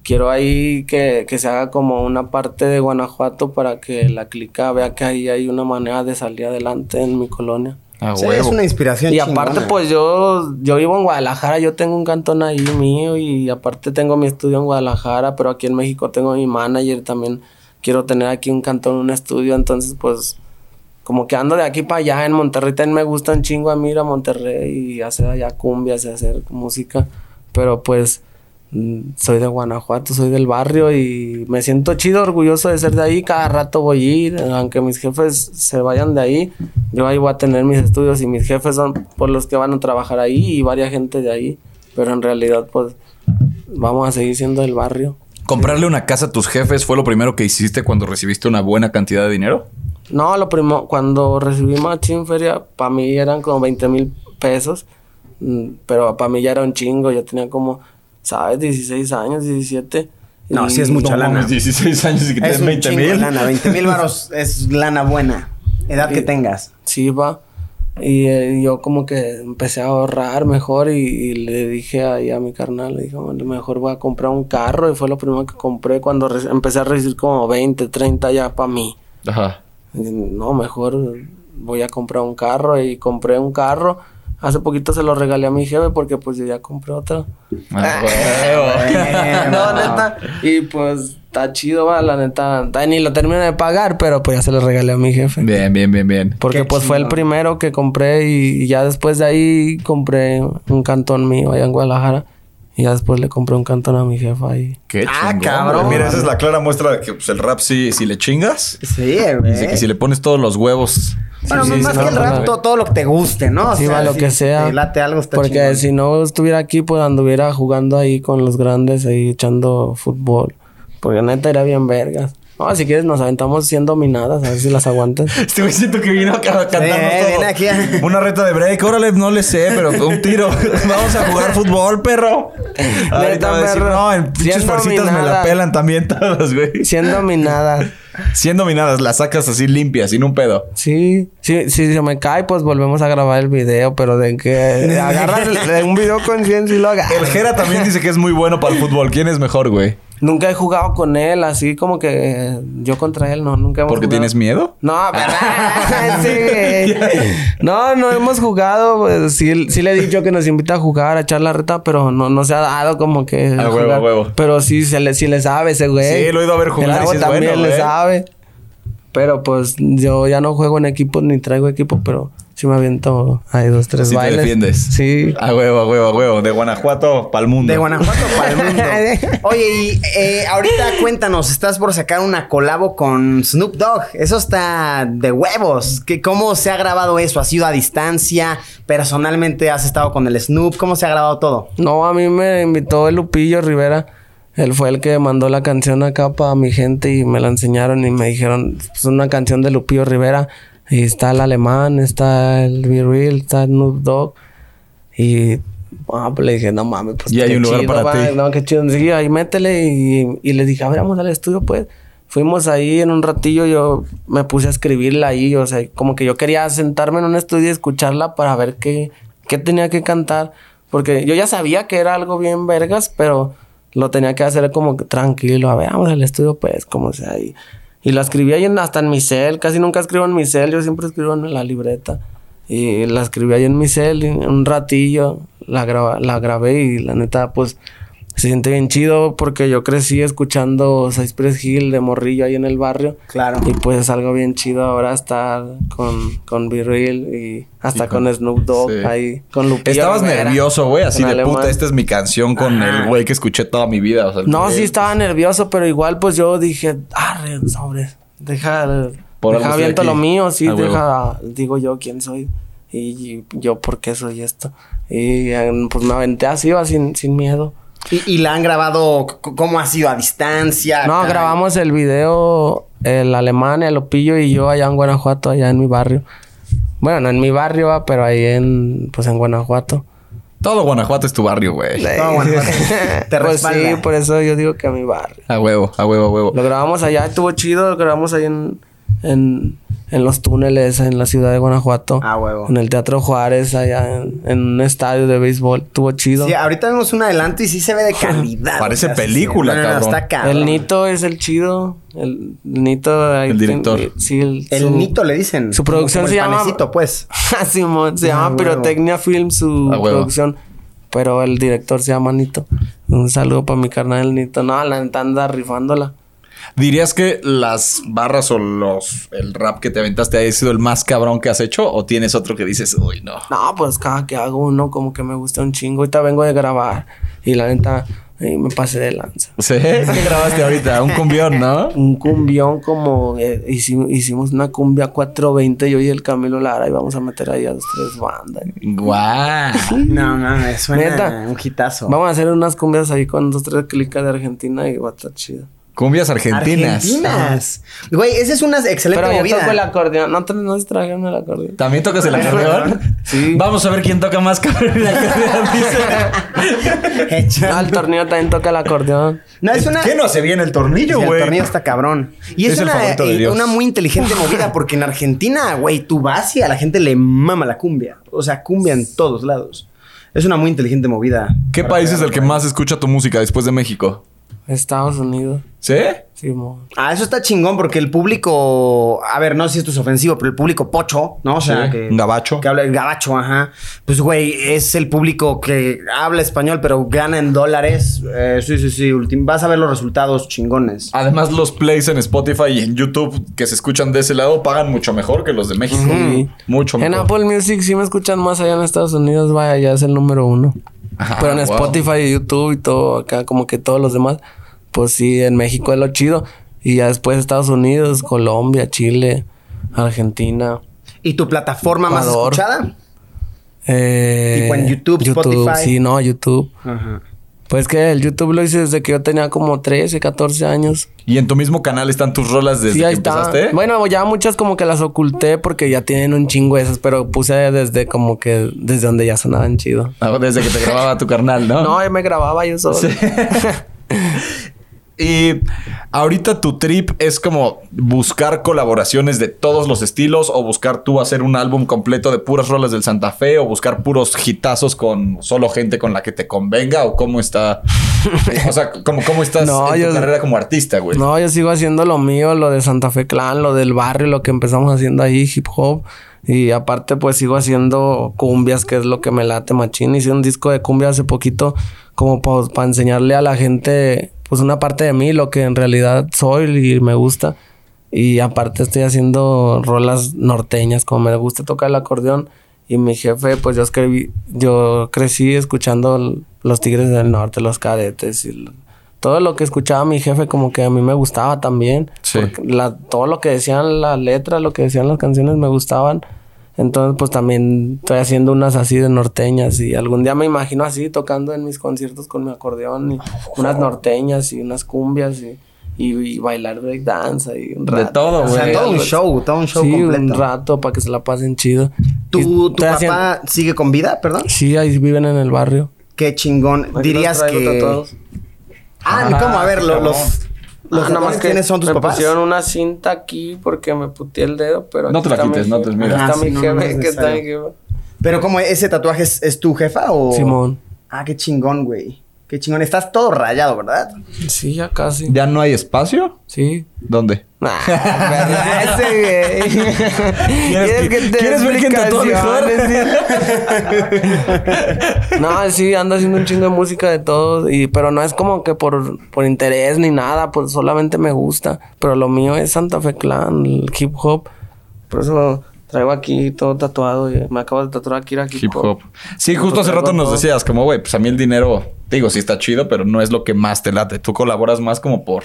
quiero ahí que, que se haga como una parte de Guanajuato para que la clica vea que ahí hay una manera de salir adelante en mi colonia. Sí, es una inspiración Y aparte, pues yo, yo vivo en Guadalajara, yo tengo un cantón ahí mío y aparte tengo mi estudio en Guadalajara, pero aquí en México tengo mi manager también. Quiero tener aquí un cantón, un estudio, entonces pues como que ando de aquí para allá. En Monterrey también me gusta un chingo a mí ir a Monterrey y hacer allá cumbias y hacer música, pero pues soy de Guanajuato, soy del barrio y me siento chido, orgulloso de ser de ahí. Cada rato voy a ir, aunque mis jefes se vayan de ahí, yo ahí voy a tener mis estudios y mis jefes son por los que van a trabajar ahí y varias gente de ahí. Pero en realidad, pues vamos a seguir siendo del barrio. ¿Comprarle una casa a tus jefes fue lo primero que hiciste cuando recibiste una buena cantidad de dinero? No, lo primero, cuando recibí Machín Feria, para mí eran como 20 mil pesos, mm, pero para mí ya era un chingo, yo tenía como, ¿sabes? 16 años, 17. No, y- sí es mucha lana. 16 años y que Es tienes un 20 chingo de mil. lana. 20 mil varos es lana buena. Edad que Y- tengas. Sí, va. Y eh, yo como que empecé a ahorrar mejor y, y le dije ahí a mi carnal, le dije, "Bueno, mejor voy a comprar un carro y fue lo primero que compré cuando empecé a recibir como 20, 30 ya para mí. Ajá. Y, No, mejor voy a comprar un carro y compré un carro. Hace poquito se lo regalé a mi jefe porque pues yo ya compré otro. Ah, huevo. no, neta. Y pues está chido, va, la neta. Ta- Ni lo terminé de pagar, pero pues ya se lo regalé a mi jefe. Bien, bien, bien, bien. Porque Qué pues fue el primero que compré y, y ya después de ahí compré un cantón mío allá en Guadalajara. Y ya después le compré un cantón a mi jefa ahí. Qué Ah, chingón, cabrón. güey. Mira, esa es la clara muestra de que pues, el rap sí, si le chingas. Sí, Dice güey. que si le pones todos los huevos. Bueno, Sí, sí, más sí, que no, el rap, no. todo, todo lo que te guste, ¿no? O Sí, va, lo si que sea. te late algo está Porque chingón. si no estuviera aquí, pues anduviera jugando ahí con los grandes, ahí echando fútbol. Porque neta era bien vergas. No, si quieres nos aventamos 100 dominadas, a ver si las aguantas. Este güey siento que vino acá cantando Eh, todo. viene aquí a- Una reta de break. Órale, no le sé, pero un tiro. Vamos a jugar fútbol, perro. Ahorita va a decir, no, en pinches Cien fuercitas me la dominadas. pelan también todas, güey. 100 dominadas. 100 dominadas, las sacas así limpias, sin un pedo. Sí, sí, si se me cae, pues volvemos a grabar el video, pero de que agarras un video con 100 si lo agarras. El Jera también dice que es muy bueno para el fútbol. ¿Quién es mejor, güey? Nunca he jugado con él, así como que yo contra él, no, nunca hemos ¿Porque jugado. tienes miedo? No, ¿verdad? sí, güey. No, no hemos jugado. Pues, sí, sí le he dicho que nos invita a jugar, a echar la reta, pero no, no se ha dado como que. A huevo, a huevo. Pero sí, se le, sí le sabe ese güey. Sí, lo he ido a ver jugar El y sí es también bueno, le güey. sabe. Pero pues yo ya no juego en equipo ni traigo equipo, pero sí me aviento ahí dos, tres Sí te bailes. defiendes. Sí. A huevo, a huevo, a huevo. De Guanajuato para el mundo. De Guanajuato para el mundo. Oye, y eh, ahorita cuéntanos, estás por sacar una colabo con Snoop Dogg. Eso está de huevos. ¿Qué, ¿Cómo se ha grabado eso? ¿Ha sido a distancia? ¿Personalmente has estado con el Snoop? ¿Cómo se ha grabado todo? No, a mí me invitó el Lupillo Rivera. Él fue el que mandó la canción acá para mi gente y me la enseñaron y me dijeron, es una canción de Lupillo Rivera. Y está el alemán, está el Be Real, está el Snoop Dogg. Y ah, pues le dije, no mames, pues Y hay un lugar chido, para va, ti. No, qué chido. Sí, ahí métele. Y, y le dije, a ver, vamos al estudio, pues. Fuimos ahí en un ratillo, yo me puse a escribirla ahí, o sea, como que yo quería sentarme en un estudio y escucharla para ver qué, qué tenía que cantar. Porque yo ya sabía que era algo bien vergas, pero lo tenía que hacer como tranquilo. A ver, vamos al estudio, pues, como sea. Y, y la escribí ahí hasta en mi cel. Casi nunca escribo en mi cel, yo siempre escribo en la libreta. Y la escribí ahí en mi cel, un ratillo la, graba- la grabé y la neta, pues se siente bien chido porque yo crecí escuchando Cypress Hill de morrillo ahí en el barrio. Claro. Y pues es algo bien chido ahora estar con, con Be Real y hasta con, Snoop Dogg sí. ahí, con Lupillo Estabas Rivera, nervioso, güey. Así de Alemán. puta, esta es mi canción con Ajá. el güey que escuché toda mi vida. O sea, No, sí estaba nervioso, pero igual pues yo dije, arre, sobre, deja, Por deja aquí". lo mío, sí, A huevo. deja, digo yo quién soy y, y yo por qué soy esto. Y eh, pues me aventé así, va, sin, sin miedo. ¿Y, y la han grabado? ¿Cómo ha sido? ¿A distancia? No, grabamos el video, el alemán, el Lopillo y yo allá en Guanajuato, allá en mi barrio. Bueno, no en mi barrio, va, pero ahí en, pues en Guanajuato. Todo Guanajuato es tu barrio, güey. Todo Guanajuato. Te pues sí, por eso yo digo que a mi barrio. A huevo, a huevo, a huevo. Lo grabamos allá, estuvo chido, lo grabamos ahí en, en, en los túneles en la ciudad de Guanajuato. Ah, huevo. En el Teatro Juárez, allá en, en un estadio de béisbol. Estuvo chido. Sí, ahorita vemos un adelanto y sí se ve de calidad. Parece o sea, sí, película, no, no, no, cabrón. Está cabrón. el Nito es el chido. El Nito... ahí El tiene- director. sí, el, El su- Nito le dicen. su producción como se el llama- panecito, pues. Simón, se Ah, llama huevo. Pirotecnia Film, su Ah, producción. Pero el director se llama Nito. Un saludo para mi carnal Nito. No, la neta anda rifándola. ¿Dirías que las barras o los el rap que te aventaste ha sido el más cabrón que has hecho? ¿O tienes otro que dices, uy, no? No, pues cada que hago uno como que me gusta un chingo. Ahorita vengo de grabar. Y la neta, me pasé de lanza. ¿Sí? ¿Qué grabaste ahorita? Un cumbión, ¿no? Un cumbión como... eh, hici- hicimos una cumbia 420 yo y el Camilo Lara. Y vamos a meter ahí a dos, tres bandas. ¡Guau! No, no, me suena Neta. un hitazo. Vamos a hacer unas cumbias ahí con dos, tres clicas de Argentina y va a estar chido. Cumbias argentinas. Argentinas. Güey, esa es una excelente Pero yo movida. toco el acordeón. No, no se trajeron el acordeón. ¿También tocas el acordeón? Sí. Vamos a ver quién toca más cabrón el acordeón, dice. Ah, el tornillo también toca el acordeón. No, es una... ¿Qué no hace bien el tornillo, Sí, el güey? tornillo está cabrón. Y es, Es el una, favorito de eh, Dios. una muy inteligente movida porque en Argentina, güey, tú vas y a la gente le mama la cumbia. O sea, cumbia en todos lados. Es una muy inteligente movida. ¿Qué país es el que más escucha tu música después de México? Estados Unidos. ¿Sí? Sí, mo. Ah, eso está chingón porque el público, a ver, no sé si esto es ofensivo, pero el público pocho, ¿no? O sea, Sí, que gabacho. Que habla el gabacho, ajá. Pues güey, es el público que habla español pero gana en dólares. Eh, sí, sí, sí, ultim- vas a ver los resultados chingones. Además, los plays en Spotify y en YouTube que se escuchan de ese lado pagan mucho mejor que los de México. Sí. Mucho En mejor. Apple Music sí me escuchan más allá en Estados Unidos, vaya, ya es el número uno. Ajá, Pero en wow. Spotify y YouTube y todo, acá como que todos los demás, pues sí, en México es lo chido. Y ya después Estados Unidos, Colombia, Chile, Argentina. ¿Y tu plataforma más escuchada? Eh, Tipo en YouTube, Spotify. Sí, no, YouTube. Ajá. Pues que el YouTube lo hice desde que yo tenía como 13, 14 años. ¿Y en tu mismo canal están tus rolas desde sí, que está. empezaste? Bueno, ya muchas como que las oculté porque ya tienen un chingo esas, pero puse desde como que desde donde ya sonaban chido. Ah, Desde que te grababa tu carnal, ¿no? No, yo me grababa yo solo. Y ahorita tu trip es como buscar colaboraciones de todos los estilos o buscar tú hacer un álbum completo de puras rolas del Santa Fe o buscar puros hitazos con solo gente con la que te convenga o cómo está o sea, cómo, cómo estás No, en tu carrera como artista, güey. No, yo sigo haciendo lo mío, lo de Santa Fe Clan, lo del barrio, lo que empezamos haciendo ahí, hip hop. Y aparte, pues sigo haciendo cumbias, que es lo que me late machín. Hice un disco de cumbia hace poquito, como para enseñarle a la gente, pues una parte de mí, lo que en realidad soy y me gusta. Y aparte estoy haciendo rolas norteñas, como me gusta tocar el acordeón. Y mi jefe, pues yo escribí, yo crecí escuchando los Tigres del Norte, los Cadetes y todo lo que escuchaba mi jefe como que a mí me gustaba también. Sí. La, todo lo que decían las letras, lo que decían las canciones me gustaban. Entonces pues también estoy haciendo unas así de norteñas y algún día me imagino así tocando en mis conciertos con mi acordeón y unas norteñas y unas cumbias y, y, y bailar breakdance y un De rato. todo, O sea, güey. todo un show, todo un show sí, completo. un rato para que se la pasen chido. ¿Tu, tu haciendo- papá sigue con vida, perdón? Sí, ahí viven en el barrio. Qué chingón. Dirías que... Ah, ¿cómo? A ver, lo- los... Los Ah, nada tatuajes, que ¿quiénes son tus me papás? pusieron una cinta aquí porque me puteé el dedo, pero No te la quites, no te- mira. Ah, está sí, mi no, no jefe, que está mi jefe. Pero como ese tatuaje es, es tu jefa o... Simón. Ah, qué chingón, güey. Qué chingón. Estás todo rayado, ¿verdad? Sí, ya casi. ¿Ya no hay espacio? Sí. ¿Dónde? Nah, ¿verdad? ese güey. ¿Quieres que- quieres ver quién mejor? no, sí, ando haciendo un chingo de música de todo. Y, pero no es como que por, por interés ni nada, pues solamente me gusta. Pero lo mío es Santa Fe Clan, el hip hop. Por eso traigo aquí todo tatuado. Y me acabo de tatuar aquí era Hip hop. Sí, justo hace rato nos decías, como, güey, pues a mí el dinero, digo, sí está chido, pero no es lo que más te late. Tú colaboras más como por,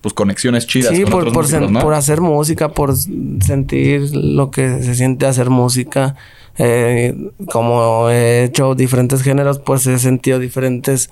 pues, conexiones chidas Sí, con por, otros por, músicos, por hacer música, por sentir lo que se siente hacer música. Eh, como he hecho diferentes géneros, pues he sentido diferentes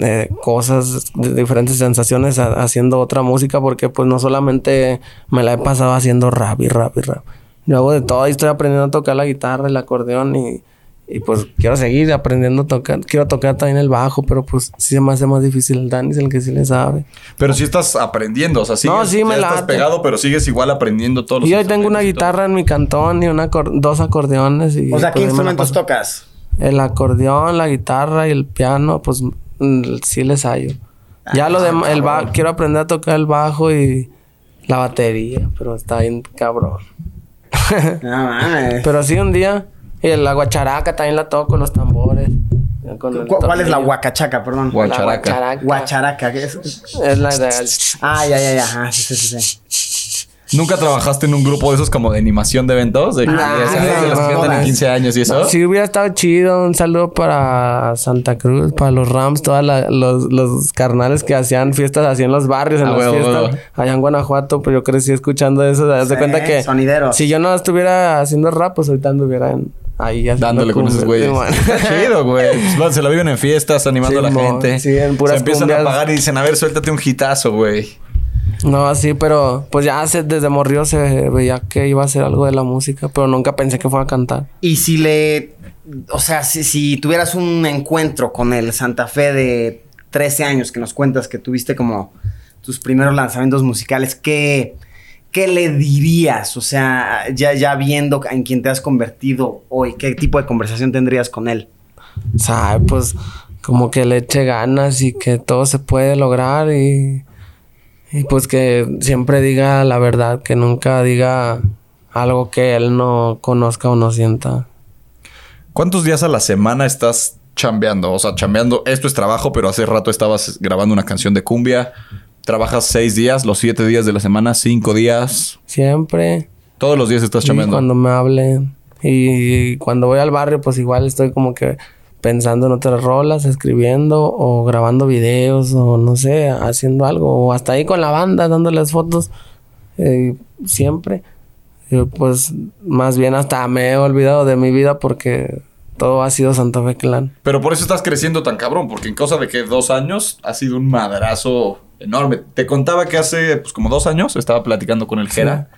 eh, cosas, diferentes sensaciones ha- haciendo otra música, porque pues no solamente me la he pasado haciendo rap y rap y rap. Yo hago de todo y estoy aprendiendo a tocar la guitarra, el acordeón y, y pues quiero seguir aprendiendo a tocar. Quiero tocar también el bajo, pero pues sí se me hace más difícil. El Dani es el que sí le sabe. Pero sí estás aprendiendo, o sea, sigues, No, sí, me estás late. pegado, pero sigues igual aprendiendo todos los Y hoy tengo una guitarra en mi cantón y una dos acordeones. Y O sea, ¿qué pues, instrumentos tocas? El acordeón, la guitarra y el piano, pues mm, sí les hallo. Ya lo demás, el ba- quiero aprender a tocar el bajo y la batería, pero está bien cabrón. No mames. Pero sí un día, y la guacharaca también la toco, los tambores. con el ¿Cu- ¿Cuál es la tornillo. huacachaca, perdón? Guay. La Guacharaca. guacharaca. Guacharaca, ¿qué es? Es la de... Ah, ya, ya, ya. Ah, sí, sí, sí, sí. ¿Nunca trabajaste en un grupo de esos como de animación de eventos? De, Ah, ya sabes, de los que no, cantan en no. 15 años y eso. Si hubiera estado chido, un saludo para Santa Cruz, para los Rams, todos los, los carnales que hacían fiestas así en los barrios, en Ah, las fiestas, allá en Guanajuato, pues yo crecí escuchando eso, te das Sí, cuenta que sonidero. si yo no estuviera haciendo rap, pues ahorita anduviera en- ahí haciendo Dándole con esos güeyes. sí, chido, güey. Pues, bueno, se la viven en fiestas, animando Sí, a la mo. gente. Sí, en puras Se empiezan cumbias. a pagar y dicen, a ver, suéltate un hitazo, güey. No, sí, pero pues ya se- desde morrió se veía que iba a hacer algo de la música, pero nunca pensé que fuera a cantar. Y si le... O sea, si, si tuvieras un encuentro con el Santa Fe de 13 años que nos cuentas que tuviste como tus primeros lanzamientos musicales, ¿qué, qué le dirías? O sea, ya, ya viendo en quién te has convertido hoy, ¿qué tipo de conversación tendrías con él? ¿Sabe? Pues como que le eche ganas y que todo se puede lograr y, y pues que siempre diga la verdad, que nunca diga algo que él no conozca o no sienta. ¿Cuántos días a la semana estás chambeando? O sea, chambeando, esto es trabajo, pero hace rato estabas grabando una canción de cumbia. Trabajas seis días, los siete días de la semana, cinco días. Siempre. Todos los días estás Y chambeando. cuando me hablen. Y cuando voy al barrio, pues igual estoy como que pensando en otras rolas, escribiendo o grabando videos o no sé, haciendo algo. O hasta ahí con la banda, dándoles fotos. eh, siempre. Y, pues más bien hasta me he olvidado de mi vida porque todo ha sido Santa Fe Clan. Pero por eso estás creciendo tan cabrón, porque en cosa de que dos años ha sido un madrazo enorme. Te contaba que hace pues como dos años estaba platicando con el Jera. Sí,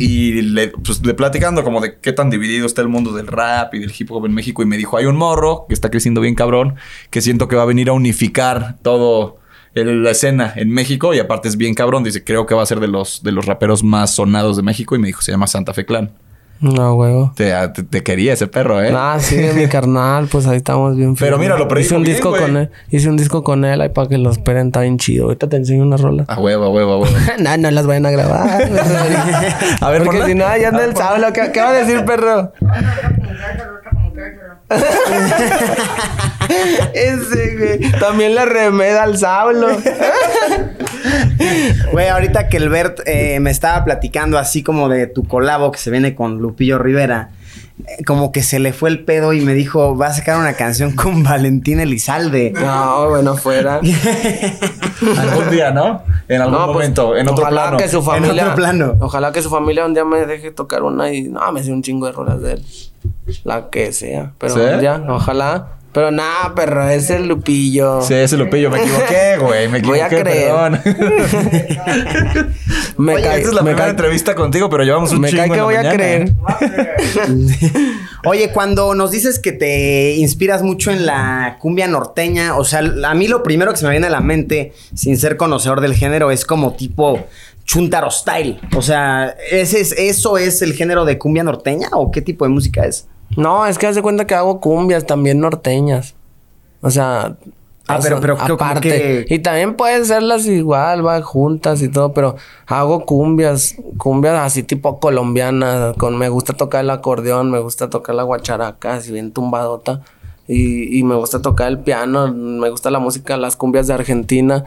Y le, pues, le platicando como de qué tan dividido está el mundo del rap y del hip hop en México. Y me dijo, hay un morro que está creciendo bien cabrón, que siento que va a venir a unificar todo la escena en México y aparte es bien cabrón. Dice, creo que va a ser de los, de los raperos más sonados de México y me dijo, se llama Santa Fe Clan. No, huevo. Te, te- te quería ese perro, ¿eh? Ah, sí, de mi carnal, pues ahí estamos bien. Pero mira, lo predijo Hice un bien, disco con él. Hice un disco con él ahí para que lo esperen, está bien chido. Ahorita te enseño una rola. A huevo, a huevo, a huevo. no, no las vayan a grabar. A ver, Porque ponla. si no, ya anda el sábado. ¿Qué, ¿Qué va a decir, perro? Ese, güey. También le remeda al sablo. Güey, ahorita que el Bert eh, me estaba platicando así como de tu colabo que se viene con Lupillo Rivera, eh, como que se le fue el pedo y me dijo, va a sacar una canción con Valentín Elizalde. No, bueno, fuera. Algún día, ¿no? En algún No, pues, momento, en otro ojalá plano. que su familia, otro plano. Ojalá que su familia un día me deje tocar una y no, me sé un chingo de rolas de él. La que sea. Pero ¿Sí? un día, ojalá. Pero nada, perro, es el Lupillo. Sí, ese Lupillo, me equivoqué, güey. Me Voy a equivoqué, creer. perdón. Me Oye, cae, esta es la me primera cae- entrevista contigo, pero llevamos un me chingo cae en que la voy a creer. Oye, cuando nos dices que te inspiras mucho en la cumbia norteña, o sea, a mí lo primero que se me viene a la mente, sin ser conocedor del género, es como tipo chuntaro style. O sea, ¿ese es, ¿eso es el género de cumbia norteña o qué tipo de música es? No, es que haz de cuenta que hago cumbias también norteñas. O sea, Ah, pero- pero aparte. que- Y también pueden serlas igual, va juntas y todo, pero hago cumbias, cumbias así tipo colombianas, con me gusta tocar el acordeón, me gusta tocar la guacharaca, así bien tumbadota. Y, y me gusta tocar el piano, me gusta la música, las cumbias de Argentina.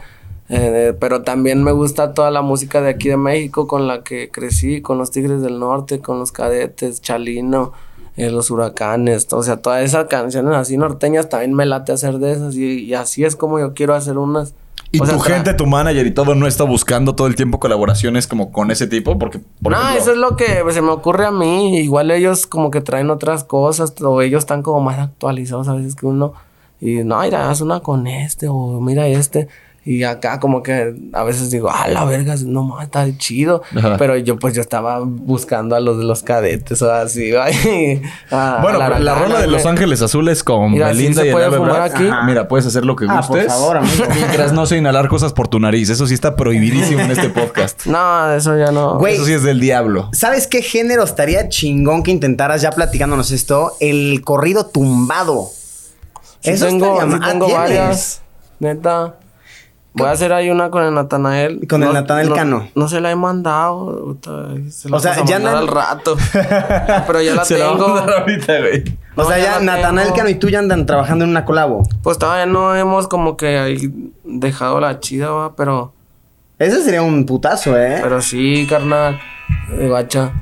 eh, pero también me gusta toda la música de aquí de México con la que crecí, con los Tigres del Norte, con los Cadetes, Chalino, eh, los huracanes, o sea, todas esas canciones así norteñas también me late hacer de esas y, y así es como yo quiero hacer unas. ¿Y O tu gente, tu manager y todo no está buscando todo el tiempo colaboraciones como con ese tipo? Porque, por no, ejemplo, eso es lo que se me ocurre a mí. Igual ellos como que traen otras cosas o ellos están como más actualizados a veces que uno. Y no, mira, haz una con este o mira este. Y acá como que a veces digo, ah, la verga, no más, está chido. Ajá. Pero yo pues yo estaba buscando a los de los cadetes o así. ay, a- a Bueno, pero la rola de Los. Ángeles Azules con Mira, sí Belinda se y el fumar aquí. Mira, puedes hacer lo que Ah, por gustes. favor, amigo. Mientras no sea inhalar cosas por tu nariz. Eso sí está prohibidísimo en este podcast. No, eso ya no. Güey. Eso sí es del diablo. ¿Sabes qué género estaría chingón que intentaras ya platicándonos esto? El corrido tumbado. Sí Eso tengo, estaría sí ah, tengo ¿tienes? varias. Neta. Voy a hacer ahí una con el Natanael. Con el Natanael Cano. No se la he mandado. puta, Se la O sea, ya no- al rato. Pero ya la Se la tengo. vamos a dar ahorita, güey. O No, sea, ya ya Natanael. Cano y tú ya andan trabajando en una colabo. Pues todavía no hemos como que ahí dejado la chida, va, pero... Ese sería un putazo, ¿eh? Pero sí, carnal. Eh, guacha.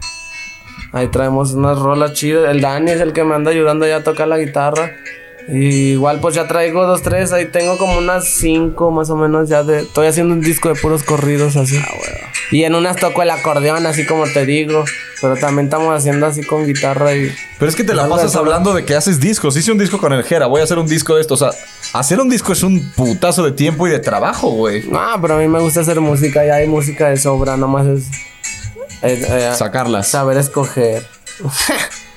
Ahí traemos unas rolas chidas. El Dani es el que me anda ayudando ya a tocar la guitarra. Y igual pues ya traigo dos, tres. Ahí tengo como unas cinco más o menos ya de... Estoy haciendo un disco de puros corridos así. Y en unas toco el acordeón así como te digo. Pero también estamos haciendo así con guitarra y... Pero es que te la pasas de- hablando de que haces discos. Hice un disco con el Jera. Voy a hacer un disco de esto. O sea, hacer un disco es un putazo de tiempo y de trabajo, güey. Ah, pero a mí me gusta hacer música. Ya hay música de sobra. Nomás es... eh, eh, Sacarlas. saber escoger.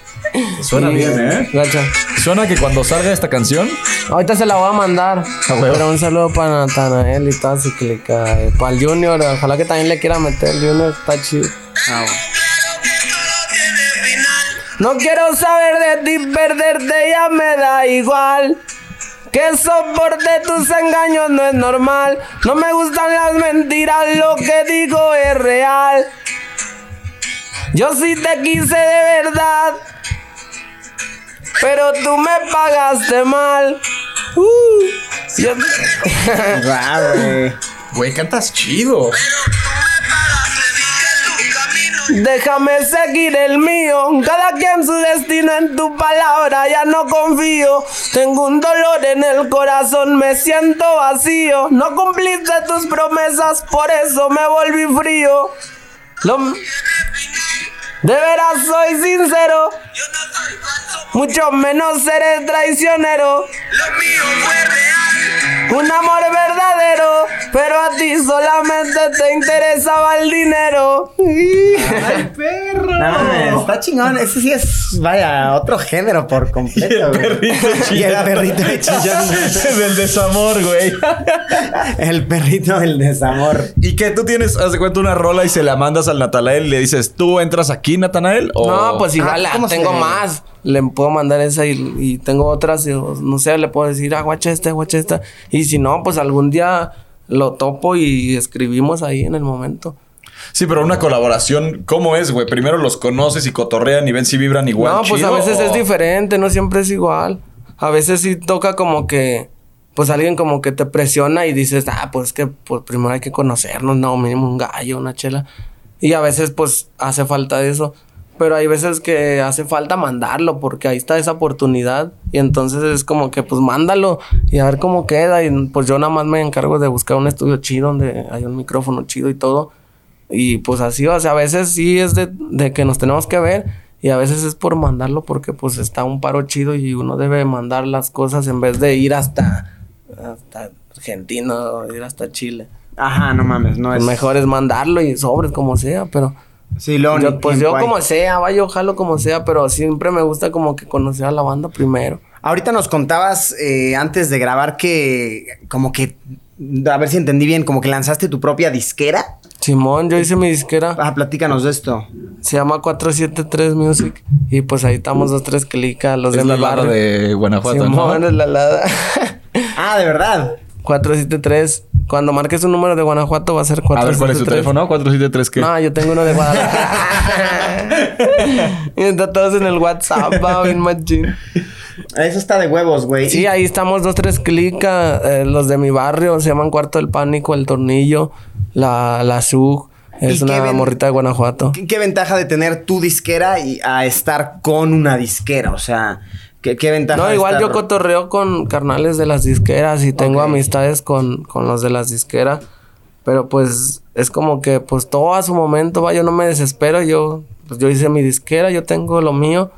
Suena Sí, bien, ¿eh? Gacha. Suena que cuando salga esta canción, Ahorita se la voy a mandar. Pero un saludo para Natanael y toda su clica. eh, Para el Junior, ojalá que también le quiera meter. El Junior está chido. No quiero saber de ti, perderte ya me da igual. Que soporte tus engaños no es normal. No me gustan las mentiras, lo que digo es real. Yo sí te quise de verdad. Pero tú me pagaste mal. Uh, yo- güey, cantas chido. Déjame seguir el mío. Cada quien su destino en tu palabra. Ya no confío. Tengo un dolor en el corazón. Me siento vacío. No cumpliste tus promesas. Por eso me volví frío. Lo- De veras soy sincero. Mucho menos seré traicionero. Un amor verdadero pero a ti solamente te interesaba el dinero. ¡Ay, perro! No, está chingón. Ese sí es, vaya, otro género por completo. güey. perrito Y el perrito de chillón. Del desamor, güey. El perrito del desamor. ¿Y que tú tienes, haz de cuenta, una rola y se la mandas al Natanael y le dices, ¿tú entras aquí, Natanael? O... No, pues igual Ah, ¿cómo se tengo más. Le puedo mandar esa y, y tengo otras. y, no sé, le puedo decir, ah, guacha esta, guacha esta. Y si no, pues algún día lo topo y escribimos ahí en el momento. Sí, pero una colaboración, ¿cómo es, güey? Primero los conoces y cotorrean y ven si vibran igual. no, pues a veces o- es diferente, no siempre es igual. A veces sí toca como que, pues alguien como que te presiona y dices, ah, pues que pues primero hay que conocernos, no, mínimo un gallo, una chela. Y a veces pues hace falta eso. Pero hay veces que hace falta mandarlo porque ahí está esa oportunidad. Y entonces es como que pues mándalo y a ver cómo queda. Y pues yo nada más me encargo de buscar un estudio chido donde hay un micrófono chido y todo. Y pues así, o sea, a veces sí es de, de que nos tenemos que ver y a veces es por mandarlo porque pues está un paro chido y uno debe mandar las cosas en vez de ir hasta, hasta Argentina o ir hasta Chile. Ajá, no mames, no es. Mejor es mandarlo y sobres como sea, pero... Sí, ni Yo, pues yo como sea, vaya, yo jalo como sea, pero siempre me gusta como que conocer a la banda primero. Ahorita nos contabas eh, antes de grabar que, como que, a ver si entendí bien, como que lanzaste tu propia disquera. Simón, yo hice mi disquera, Ah, platícanos de esto. se llama 473 Music y pues ahí estamos dos, tres clica, los Es de la mi lada barrio. de Guanajuato, Simón, ¿no? es la lada. Ah, de verdad. 473. Cuando marques un número de Guanajuato va a ser 473. A ver, ¿cuál es tu teléfono? 473 qué? No, yo tengo uno de Guadalajara. y está todos en el WhatsApp, va, bien machín. Eso está de huevos, güey. Sí, ahí estamos dos, tres clica. eh, los de mi barrio se llaman Cuarto del Pánico, El Tornillo, La, la Zug. Es ¿Y qué una ven- morrita de Guanajuato. ¿Qué, qué ventaja de tener tu disquera y a estar con una disquera? O sea, ¿qué, qué ventaja? No, igual yo cotorreo con carnales de las disqueras y tengo amistades con, con los de las disqueras. Pero pues es como que pues todo a su momento, va, yo no me desespero, yo pues yo hice mi disquera, yo tengo lo mío,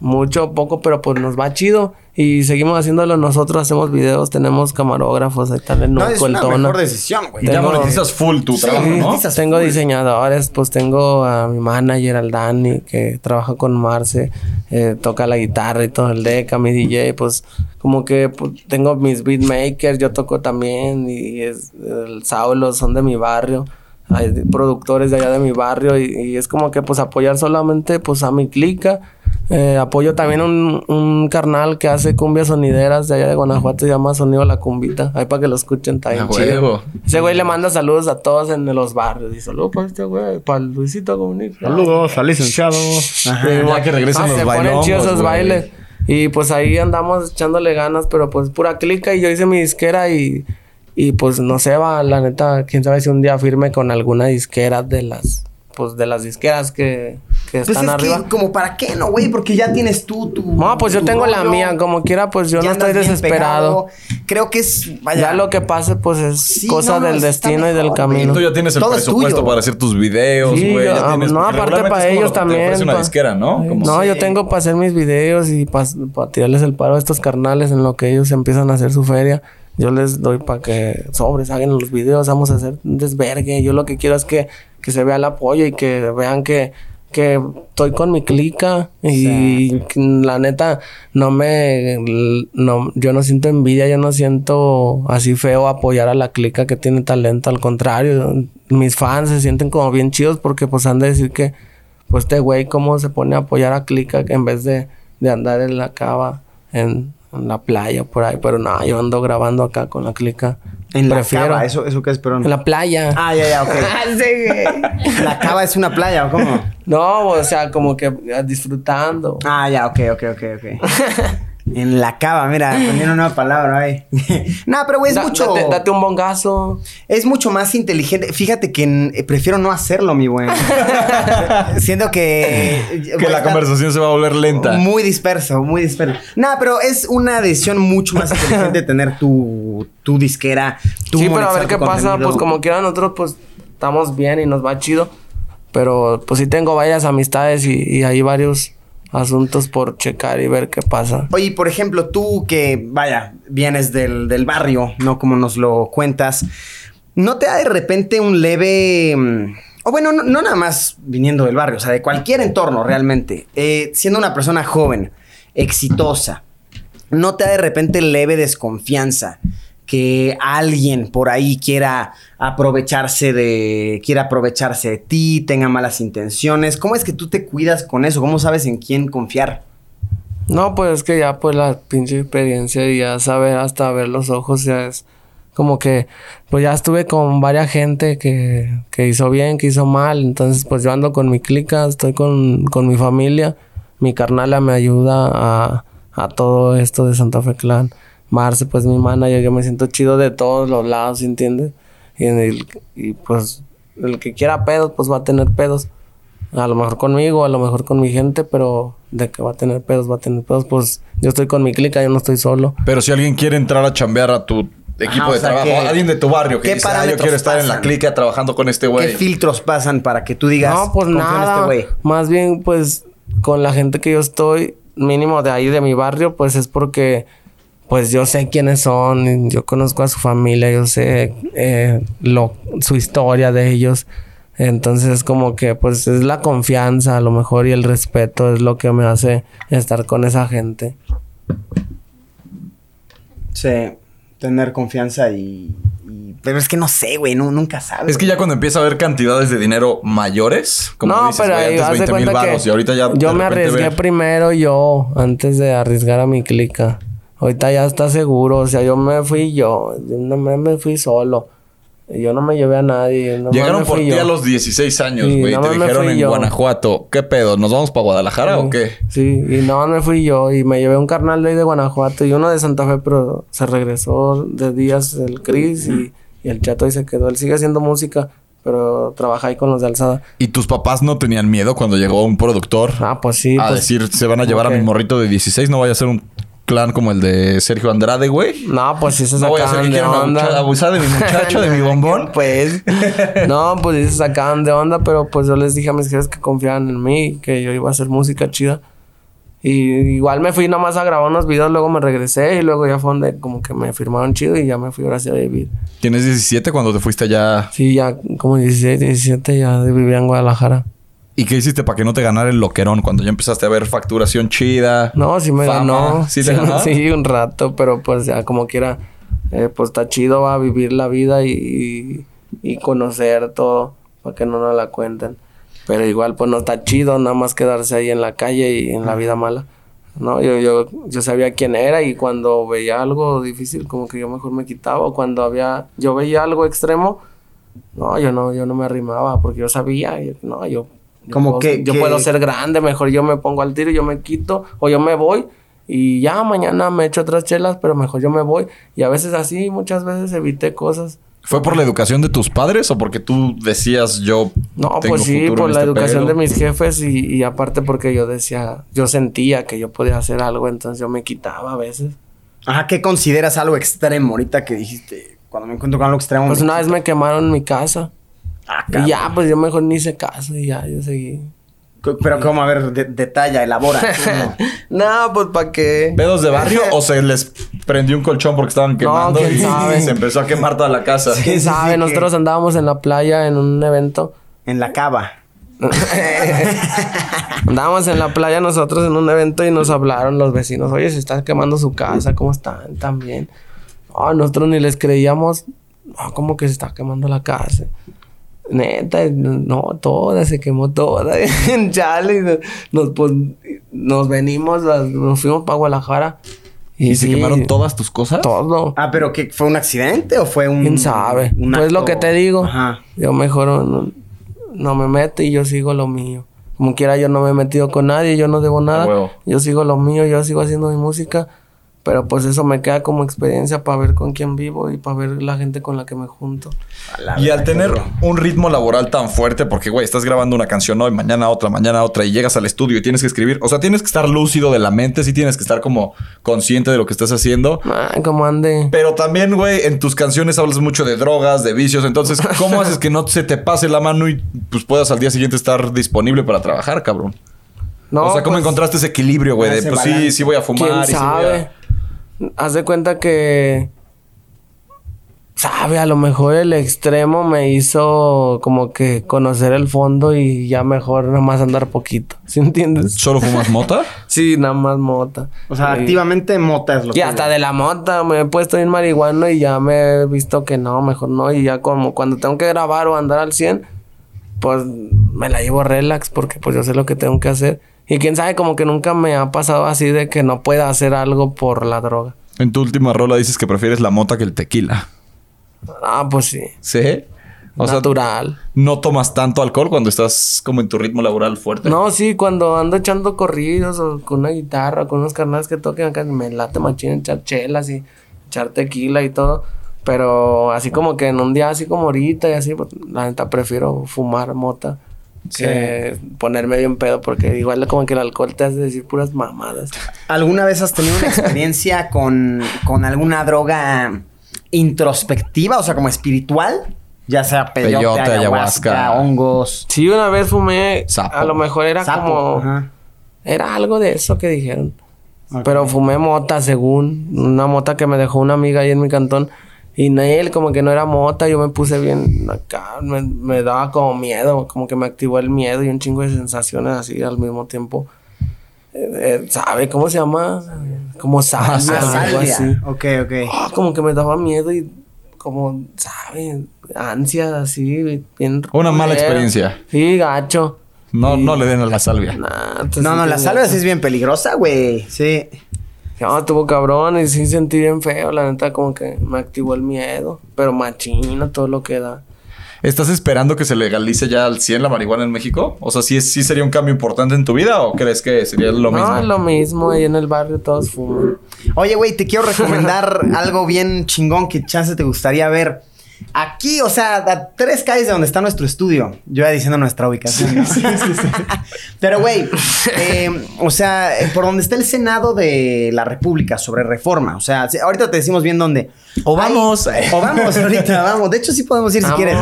mucho o poco, pero pues nos va chido y seguimos haciéndolo nosotros, hacemos videos, tenemos camarógrafos, ahí tal el No, es una mejor decisión, güey. Y ya tengo- monetizas full tu trabajo, ¿no? Tengo full. diseñadores, pues tengo a mi manager, al Dani, que trabaja con Marce, eh, toca la guitarra y todo el deck, a mi DJ, pues como que pues, tengo mis beatmakers, yo toco también, y es, el Saulo son de mi barrio, hay productores de allá de mi barrio, y, y es como que pues apoyar solamente pues a mi clica. Eh, apoyo también un, un carnal que hace cumbias sonideras de allá de Guanajuato, se llama Sonido La Cumbita. Ahí para que lo escuchen, A chido. Ese güey le manda saludos a todos en los barrios. Y saludos para este güey, para el Luisito Comunica. Saludos al licenciado. Ajá. Ya que regresen Ah, los se ponen chidos esos bailes. Y pues ahí andamos echándole ganas, pero pues pura clica. Y yo hice mi disquera y, y pues no sé, va, la neta, quién sabe si un día firme con alguna disquera de las, pues de las disqueras que, que Pues están es arriba. que, como para qué, ¿no, güey? Porque ya tienes tú tu. No, pues yo tengo la mía, como quiera, pues yo ya no estoy desesperado. pegado. Creo que es. Vaya. Ya lo que pase, pues es Sí, cosa no, no, del destino y del camino. Tú ya tienes el Todo es presupuesto tuyo. para hacer tus videos, Sí, güey. ya ah, tienes- no, porque aparte para ellos te también. ofrece una pa- disquera, ¿no? Como- no, yo tengo para hacer mis videos y para tirarles el paro a estos carnales en lo que ellos empiezan a hacer su feria. Yo les doy para que sobres, hagan los videos, vamos a hacer un desvergue. Yo lo que quiero es que, que se vea el apoyo y que vean que, que estoy con mi clica y la neta no me no yo no siento envidia, yo no siento así feo apoyar a la clica que tiene talento, al contrario, mis fans se sienten como bien chidos porque pues han de decir que pues este güey cómo se pone a apoyar a clica en vez de, de andar en la cava en, en la playa por ahí, pero no, yo ando grabando acá con la clica. En la Prefiero cava, eso, eso qué es, perdón. en la playa. Ah, ya, ya, ok. ¿La cava es una playa o cómo? No, o sea, como que disfrutando. Ah, ya, ok, ok, ok, ok. En la cava, mira, aprendí una nueva palabra ahí. no, pero güey, es Da- mucho. Date, date un bongazo. Es mucho más inteligente. Fíjate que en- eh, prefiero no hacerlo, mi güey. Siento que. Que la conversación se va a volver lenta. Muy disperso, muy disperso. No, pero es una decisión mucho más inteligente tener tu, tu disquera, tu sí, pero a ver qué pasa. Pues como quieran nosotros, pues estamos bien y nos va chido. Pero pues sí tengo varias amistades y, y hay varios asuntos por checar y ver qué pasa. Oye, por ejemplo, tú que, vaya, vienes del, del barrio, ¿no? Como nos lo cuentas. ¿No te da de repente un leve... mm, O bueno, no, nada más viniendo del barrio, o sea, de cualquier entorno realmente. Eh, siendo una persona joven, exitosa, ¿no te da de repente leve desconfianza que alguien por ahí quiera aprovecharse de... quiera aprovecharse de ti, tenga malas intenciones? ¿Cómo es que tú te cuidas con eso? ¿Cómo sabes en quién confiar? No, pues es que ya pues la pinche experiencia y ya saber hasta ver los ojos ya es como que pues ya estuve con varias gente que, que hizo bien, que hizo mal, entonces pues yo ando con mi clica, estoy con, con mi familia, mi carnala me ayuda a, a todo esto de Santa Fe Clan, Marce pues mi manager, yo me siento chido de todos los lados, ¿sí ¿entiendes? Y, en el- y pues el que quiera pedos pues va a tener pedos. A lo mejor conmigo, a lo mejor con mi gente, pero de que va a tener pedos, va a tener pedos. Pues yo estoy con mi clica, yo no estoy solo. Pero si alguien quiere entrar a chambear a tu equipo Ajá, o de sea, trabajo, ¿qué- alguien de tu barrio que qué dice, ah, yo quiero estar en la pasan? clica trabajando con este ¿Qué güey. filtros pasan para que tú digas... No, pues "Confío en nada. este güey"? Más bien, pues con la gente que yo estoy, mínimo de ahí de mi barrio, pues es porque pues yo sé quiénes son, yo conozco a su familia, yo sé eh, lo, su historia de ellos. Entonces como que pues es la confianza a lo mejor y el respeto es lo que me hace estar con esa gente. Sí, tener confianza y, y- Pero es que no sé, güey, no, nunca sabes. Es que ya cuando empieza a haber cantidades de dinero mayores, como no, dices, pero antes haz de 20 mil que y ahorita ya yo me arriesgué ver- primero yo antes de arriesgar a mi clica. Ahorita ya está seguro, o sea, yo me fui yo, no me, me fui solo. Yo no me llevé a nadie. nomás Llegaron por ti a los 16 años, Sí, güey. y nada te dijeron en yo. Guanajuato, ¿qué pedo? ¿Nos vamos para Guadalajara o qué? Sí, y no me fui yo y me llevé un carnal de ahí de Guanajuato y uno de Santa Fe, pero se regresó de días el Cris y, y el chato ahí se quedó. Él sigue haciendo música, pero trabaja ahí con los de alzada. ¿Y tus papás no tenían miedo cuando llegó un productor Ah, pues sí. a pues, decir, se van a llevar a mi morrito de 16? No vaya a ser un clan como el de Sergio Andrade, güey. No, pues se No sacaban de onda. abusar de mi muchacho, de mi bombón. Pues. no, pues se sacaban de onda, pero pues yo les dije a mis jefes que confiaban en mí, que yo iba a hacer música chida. Y igual me fui nomás a grabar unos videos, luego me regresé y luego ya fue donde como que me firmaron chido y ya me fui ahora sí a vivir. ¿Tienes 17 cuando te fuiste allá? Sí, ya como 16, 17 ya vivía en Guadalajara. ¿Y qué hiciste para que no te ganara el loquerón cuando ya empezaste a ver facturación chida? No, sí me Fama. ganó. ¿Sí te ganó? Sí, un rato, pero pues ya como quiera, eh, pues está chido va a vivir la vida y, y, conocer todo para que no nos la cuenten. Pero igual pues no está chido nada más quedarse ahí en la calle y en la vida mala. No, yo, yo, yo sabía quién era y cuando veía algo difícil como que yo mejor me quitaba. Cuando había, yo veía algo extremo, no, yo no, yo no me arrimaba porque yo sabía, yo- no, yo, yo Como puedo- que- yo que- puedo ser grande, mejor yo me pongo al tiro, yo me quito o yo me voy y ya mañana me echo otras chelas, pero mejor yo me voy. Y a veces así, muchas veces evité cosas. ¿Fue por la educación de tus padres o porque tú decías yo No, tengo pues sí, futuro por en la este educación pedo"? de mis jefes y, y aparte porque yo decía, yo sentía que yo podía hacer algo, entonces yo me quitaba a veces. Ajá, ¿qué consideras algo extremo ahorita que dijiste? Cuando me encuentro con algo extremo. Pues una vez me quemaron mi casa. Ah, Y ya, pues yo mejor ni hice caso y ya, yo seguí. Pero cómo, a ver, de- detalla, elabora. no, pues para qué. ¿Pedos de barrio o se les prendió un colchón porque estaban quemando quién y sabe. se empezó a quemar toda la casa? ¿Quién sí, sabe? sí, Nosotros que- andábamos en la playa en un evento. en la cava. Andábamos en la playa nosotros en un evento y nos hablaron los vecinos. Oye, se está quemando su casa, ¿cómo están? También. Ah, nosotros ni les creíamos. No, ¿cómo que se está quemando la casa? Neta, no, toda, se quemó toda. Chale, y nos- nos, pues, nos venimos, nos fuimos para Guadalajara. ¿Y, se sí, quemaron todas tus cosas? Todo. Ah, pero ¿qué? ¿Fue un accidente o fue un. ¿Quién sabe? un Pues lo que te digo. Ajá. Yo mejor no, no me meto y yo sigo lo mío. Como quiera, yo no me he metido con nadie, yo no debo nada. Yo sigo lo mío, yo sigo haciendo mi música. Pero pues eso me queda como experiencia para ver con quién vivo y para ver la gente con la que me junto. Y al tener un ritmo laboral tan fuerte, porque, güey, estás grabando una canción hoy, mañana otra, mañana otra, y llegas al estudio y tienes que escribir. O sea, tienes que estar lúcido de la mente, sí tienes que estar como consciente de lo que estás haciendo. Ah, como ande. Pero también, güey, en tus canciones hablas mucho de drogas, de vicios. Entonces, ¿cómo haces que no se te pase la mano y pues puedas al día siguiente estar disponible para trabajar, cabrón? No, o sea, ¿cómo pues, encontraste ese equilibrio, güey? De pues sí, balance. sí voy a fumar ¿Quién y sí voy a- sabe? Haz de cuenta que... sabe, a lo mejor el extremo me hizo como que conocer el fondo y ya mejor nada más andar poquito. ¿Sí entiendes? ¿Solo fumas mota? Sí, nada más mota. O sea, Y- activamente mota es lo Y que... hasta de la mota me he puesto en marihuana y ya me he visto que no, mejor no. Y ya como cuando tengo que grabar o andar al 100, pues me la llevo relax porque pues yo sé lo que tengo que hacer. Y quién sabe, como que nunca me ha pasado así de que no pueda hacer algo por la droga. En tu última rola dices que prefieres la mota que el tequila. Ah, pues sí. ¿Sí? O sea, Natural. no tomas tanto alcohol cuando estás como en tu ritmo laboral fuerte. No, sí, cuando ando echando corridos o con una guitarra o con unos carnales que toquen acá, me late machín echar chelas y echar tequila y todo. Pero así como que en un día así como ahorita y así, pues, la neta prefiero fumar mota que ponerme bien pedo porque igual como que el alcohol te hace decir puras mamadas. ¿Alguna vez has tenido una experiencia con, con alguna droga introspectiva, o sea, como espiritual? Ya sea peyote, Peyote, ayahuasca, ayahuasca. hongos, Sí, una vez fumé, Sapo. a lo mejor era sapo. como... Ajá. Era algo de eso que dijeron. Pero fumé mota, según. Una mota que me dejó una amiga ahí en mi cantón. Y él como que no era mota. Yo me puse bien acá. Me, me daba como miedo. Como que me activó el miedo y un chingo de sensaciones así al mismo tiempo. Eh, eh, ¿Sabe cómo se llama? Como salvia, Ah, algo así. Ok, ok. Ah, como que me daba miedo y como, ¿sabe? Ansia así. Bien Una mala experiencia. Sí, gacho. No, no le den a la salvia. Nah, No, no, la salvia sí es bien peligrosa, güey. Sí. No, estuvo cabrón y sí sentí bien feo. La neta, como que me activó el miedo. Pero machina todo lo que da. ¿Estás esperando que se legalice ya al 100 la marihuana en México? O sea, ¿sí, sí sería un cambio importante en tu vida o crees que sería lo mismo? No, es lo mismo. Ahí en el barrio todos fuman. Oye, güey, te quiero recomendar algo bien chingón que chance te gustaría ver. Aquí, o sea, a tres calles de donde está nuestro estudio. Yo ya diciendo nuestra ubicación. ¿no? Pero, güey, eh, o sea, por donde está el Senado de la República sobre reforma. O sea, ahorita te decimos bien dónde. O Hay- vamos. o vamos, ahorita vamos. De hecho, sí podemos ir si quieres.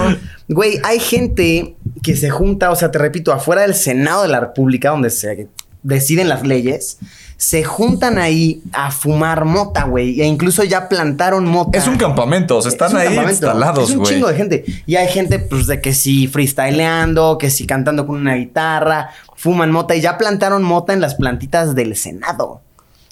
Güey, hay gente que se junta, o sea, te repito, afuera del Senado de la República, donde se deciden las leyes, se juntan ahí a fumar mota, güey. E incluso ya plantaron mota. Es un campamento, o sea, están Es ahí instalados, Es un güey. chingo de gente. Y hay gente, pues, de que sí freestyleando, que sí cantando con una guitarra, fuman mota y ya plantaron mota en las plantitas del Senado.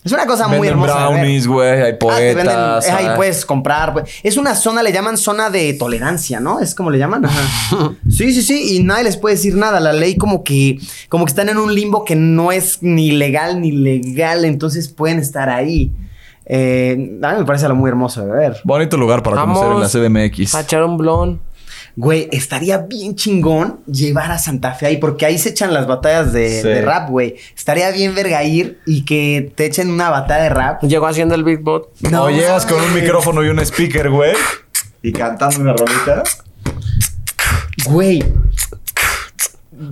Es una cosa muy hermosa. brownies, güey, hay Ah, te poetas. venden- ahí ah. puedes comprar. pues. Es una zona, le llaman zona de tolerancia, ¿no? Es como le llaman. Ajá. Sí, sí, sí. Y nadie les puede decir nada. La ley como que, como que están en un limbo que no es ni legal ni legal. Entonces pueden estar ahí. Eh, a mí me parece algo muy hermoso de ver. Bonito lugar para Vamos. conocer en la CDMX. A echar un blon. Güey, estaría bien chingón llevar a Santa Fe ahí, porque ahí se echan las batallas de, Sí. de rap, güey. Estaría bien verga ir y que te echen una batalla de rap. Llegó haciendo el Big Bot. No o llegas con un micrófono y un speaker, güey. Y cantando una rolita. Güey.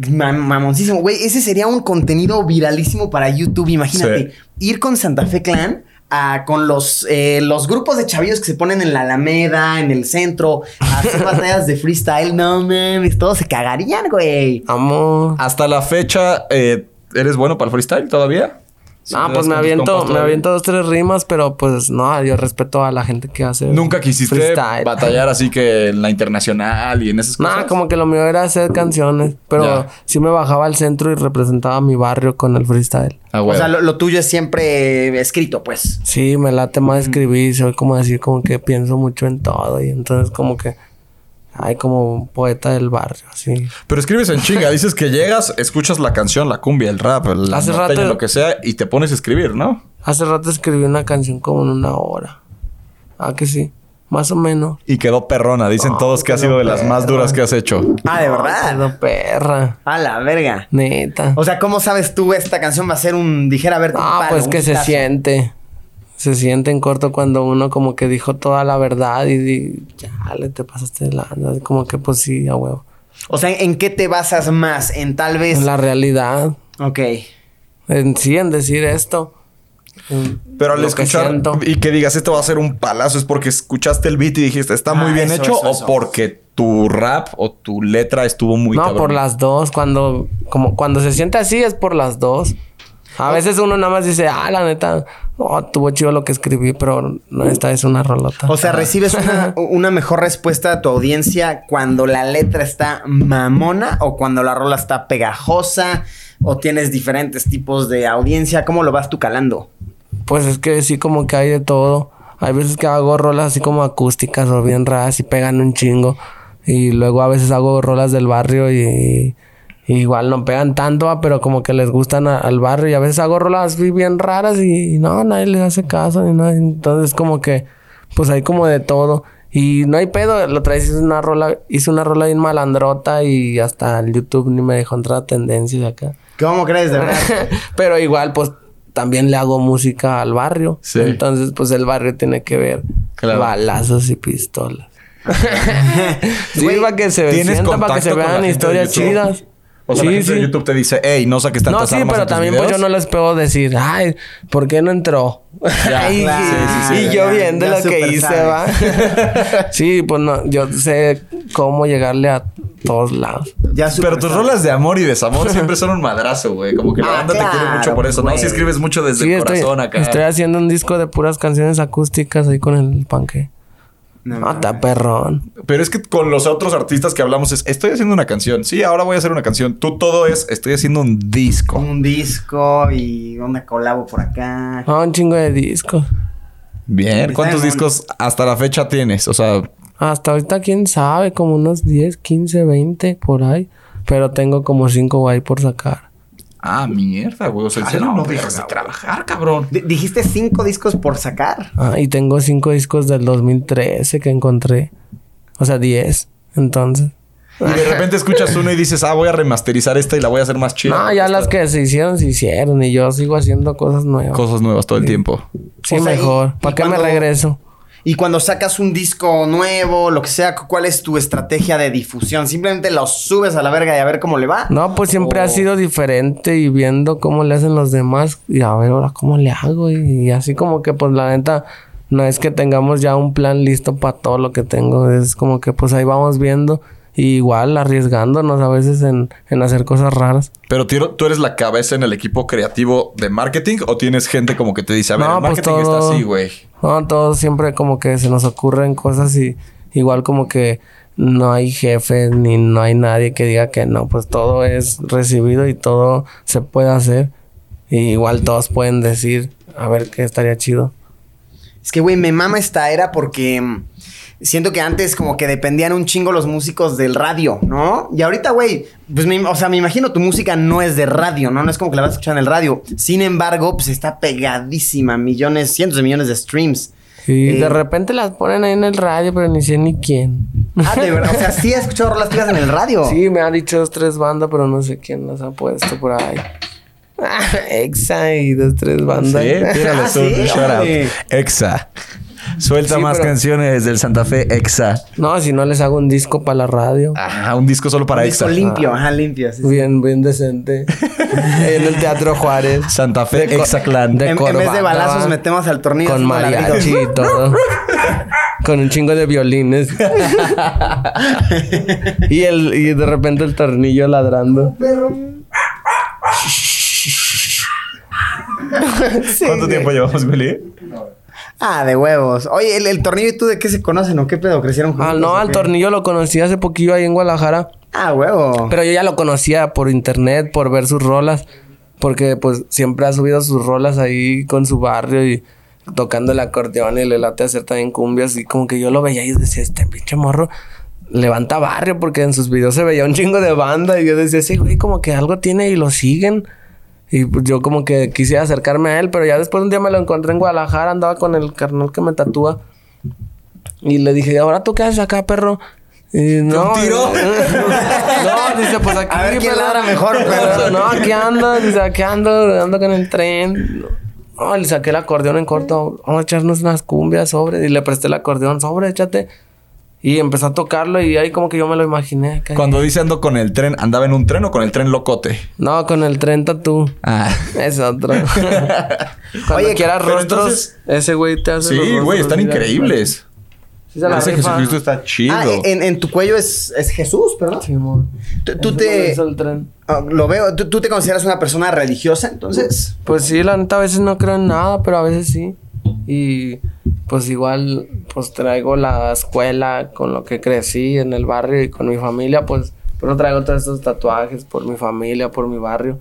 Mam- mamoncísimo, güey. Ese sería un contenido viralísimo para YouTube. Imagínate, ir con Santa Fe Clan a- con los, eh, los grupos de chavillos que se ponen en la Alameda, en el centro, a hacer batallas de freestyle. No mames, todos se cagarían, güey. Amor. Hasta la fecha, eh, ¿eres bueno para el freestyle todavía? ¿Sí Ah, pues me aviento, me aviento dos, tres rimas, pero pues no, yo respeto a la gente que hace. ¿Nunca quisiste freestyle. batallar así que en la internacional y en esas cosas? Nah, como que lo mío era hacer canciones, pero Ya. sí me bajaba al centro y representaba mi barrio con el freestyle. Ah, O güey. sea, lo, lo tuyo es siempre escrito, pues. Sí, me late más escribir, soy como decir como que pienso mucho en todo y entonces como que hay como un poeta del barrio, así. Pero escribes en chinga. Dices que llegas, escuchas la canción, la cumbia, el rap, la Hace norteña, rato- lo que sea, y te pones a escribir, ¿no? Hace rato escribí una canción como en una hora. Ah, que sí, más o menos. Y quedó perrona. Dicen No, todos que ha sido de las más duras que has hecho. Ah, de verdad. Quedó perra, A la verga. neta. O sea, ¿cómo sabes tú esta canción va a ser un, dijera, a ver, Ah, pues que se siente. Se siente en corto cuando uno como que dijo toda la verdad y, di- ya le te pasaste de lanza. Como que pues sí, a huevo. O sea, ¿en qué te basas más? En tal vez. En la realidad. Ok. En sí, en decir esto. Pero al que escuchar y que digas esto va a ser un palazo, ¿es porque escuchaste el beat y dijiste está muy Ah, bien eso, hecho? eso, ¿O eso. porque tu rap o tu letra estuvo muy no, cabrón? por las dos. Cuando, como, cuando se siente así es por las dos. A veces uno nada más dice, ah, la neta, oh, tuvo chido lo que escribí, pero no, esta es una rolota. O sea, recibes una, una mejor respuesta de tu audiencia cuando la letra está mamona o cuando la rola está pegajosa o tienes diferentes tipos de audiencia. ¿Cómo lo vas tú calando? Pues es que sí, como que hay de todo. Hay veces que hago rolas así como acústicas o bien raras y pegan un chingo. Y luego a veces hago rolas del barrio y, y igual no pegan tanto, pero como que les gustan a- al barrio. Y a veces hago rolas bien raras y, no, nadie les hace caso. Ni nada. Entonces como que, pues hay como de todo. Y no hay pedo. La otra vez hice una rola, hice una rola bien malandrota y hasta el YouTube ni me dejó entrar a tendencias acá. ¿Cómo crees, de verdad? Pero igual, pues también le hago música al barrio. Sí. Entonces, pues el barrio tiene que ver Claro. balazos y pistolas. sí, para que se ¿tienes sienta, para que se vean historias chidas. O sea, la gente de YouTube te dice, hey, no saques No, tantas sí, armas pero en tus también pues yo videos". no les puedo decir, ay, ¿por qué no entró? Ya, y, claro, y- sí, sí, y yo viendo ya lo que hice, sabes. va. sí, pues no, yo sé cómo llegarle a todos lados. Ya Pero tus sabes. rolas de amor y desamor siempre son un madrazo, güey. Como que la Ah, banda te quiere claro, mucho por eso, ¿no? Si escribes mucho desde Sí, el estoy, corazón acá. estoy haciendo un disco de puras canciones acústicas ahí con el panque. No, Ah, está perrón. Pero es que con los otros artistas que hablamos es, estoy haciendo una canción. Sí, ahora voy a hacer una canción. Tú todo es, estoy haciendo un disco. Un disco y una colabo por acá. Ah, un chingo de discos. Bien. ¿Cuántos discos hasta la fecha tienes? O sea, Hasta ahorita, quién sabe, como unos 10, 15, 20 por ahí. Pero tengo como 5 ahí por sacar. Ah, mierda, güey. O sea, no, no, dejas de trabajar, cabrón. D- Dijiste cinco discos por sacar. Ah, y tengo 5 discos del 2013 que encontré. O sea, 10. Entonces. Y de repente escuchas uno y dices, ah, voy a remasterizar esta y la voy a hacer más chida. No, ya las que se hicieron, se hicieron. Y yo sigo haciendo cosas nuevas. Cosas nuevas todo el tiempo. sí, O sea, y- mejor. ¿Para qué me regreso? Y cuando sacas un disco nuevo, lo que sea, ¿cuál es tu estrategia de difusión? ¿Simplemente lo subes a la verga y a ver cómo le va? No, pues siempre O- ha sido diferente y viendo cómo le hacen los demás y a ver ahora cómo le hago y, y así como que pues la neta no es que tengamos ya un plan listo para todo lo que tengo, es como que pues ahí vamos viendo y igual arriesgándonos a veces en, en hacer cosas raras. Pero tío, tú eres la cabeza en el equipo creativo de marketing o tienes gente como que te dice, a ver, No, el pues marketing todo- está así, güey. No, todos siempre como que se nos ocurren cosas y igual como que no hay jefe ni no hay nadie que diga que no, pues todo es recibido y todo se puede hacer. Y igual todos pueden decir, a ver qué estaría chido. Es que, güey, me mama esta era porque mm, siento que antes como que dependían un chingo los músicos del radio, ¿no? Y ahorita, güey, pues, me- o sea, me imagino tu música no es de radio, ¿no? No es como que la vas a escuchar en el radio. Sin embargo, pues está pegadísima, millones, cientos de millones de streams. Y Eh, de repente las ponen ahí en el radio, pero ni sé ni quién. Ah, de verdad, o sea, sí he escuchado rolas tuyas en el radio. Sí, me han dicho dos, tres bandas, pero no sé quién las ha puesto por ahí. Ah, Exa y dos, tres bandas. Sí, tírale Ah, su sí, shout out. Exa. Suelta Sí, más pero- canciones del Santa Fe Exa. No, si no les hago un disco para la radio. Ah, un disco solo para Un Exa. disco limpio, ajá, limpio. sí, sí. Bien, bien decente. en el Teatro Juárez. Santa Fe De Exa Clan. de En, en vez de balazos metemos al tornillo. Con mariachi y todo. Con un chingo de violines. y, el, y de repente el tornillo ladrando. Sí, ¿Cuánto tiempo llevamos, Willy? Ah, de huevos. Oye, el, el tornillo y tú de qué se conocen o qué pedo? ¿Crecieron juntos? Ah, no, al tornillo lo conocí hace poquillo ahí en Guadalajara. Ah, huevo. Pero yo ya lo conocía por internet, por ver sus rolas. Porque pues siempre ha subido sus rolas ahí con su barrio y tocando el acordeón y le late hacer también cumbias. Y como que yo lo veía y decía, este pinche morro levanta barrio porque en sus videos se veía un chingo de banda. Y yo decía, sí, güey, como que algo tiene y lo siguen. Y pues, yo como que quise acercarme a él, pero ya después un día me lo encontré en Guadalajara, andaba con el carnal que me tatúa. Y le dije, ¿ahora tú qué haces acá, perro? Y no, tiro? no, dice, pues aquí. A ver quién ladra mejor, perro. No, aquí ando, dice, aquí ando, ando con el tren. No, le saqué el acordeón en corto. Vamos a echarnos unas cumbias sobre. Y le presté el acordeón sobre, échate. Y empezó a tocarlo y ahí como que yo me lo imaginé. acá. Cuando dice ando con el tren, ¿andaba en un tren o con el tren locote? No, con el tren tatú. Ah. Es otro. Cuando Oye, quieras rostros, entonces- ese güey te hace los Sí, rostros, güey, están mira. increíbles. Sí se la Ese rifa. Jesucristo está chido. Ah, en, en tu cuello es, es Jesús, ¿verdad? Simón. Tú, tú te... el tren. Ah, lo veo. ¿Tú, tú te consideras una persona religiosa, entonces? Pues sí, la neta a veces no creo en nada, pero a veces sí. Y pues igual, pues traigo la escuela con lo que crecí en el barrio y con mi familia, pues, pero traigo todos estos tatuajes por mi familia, por mi barrio.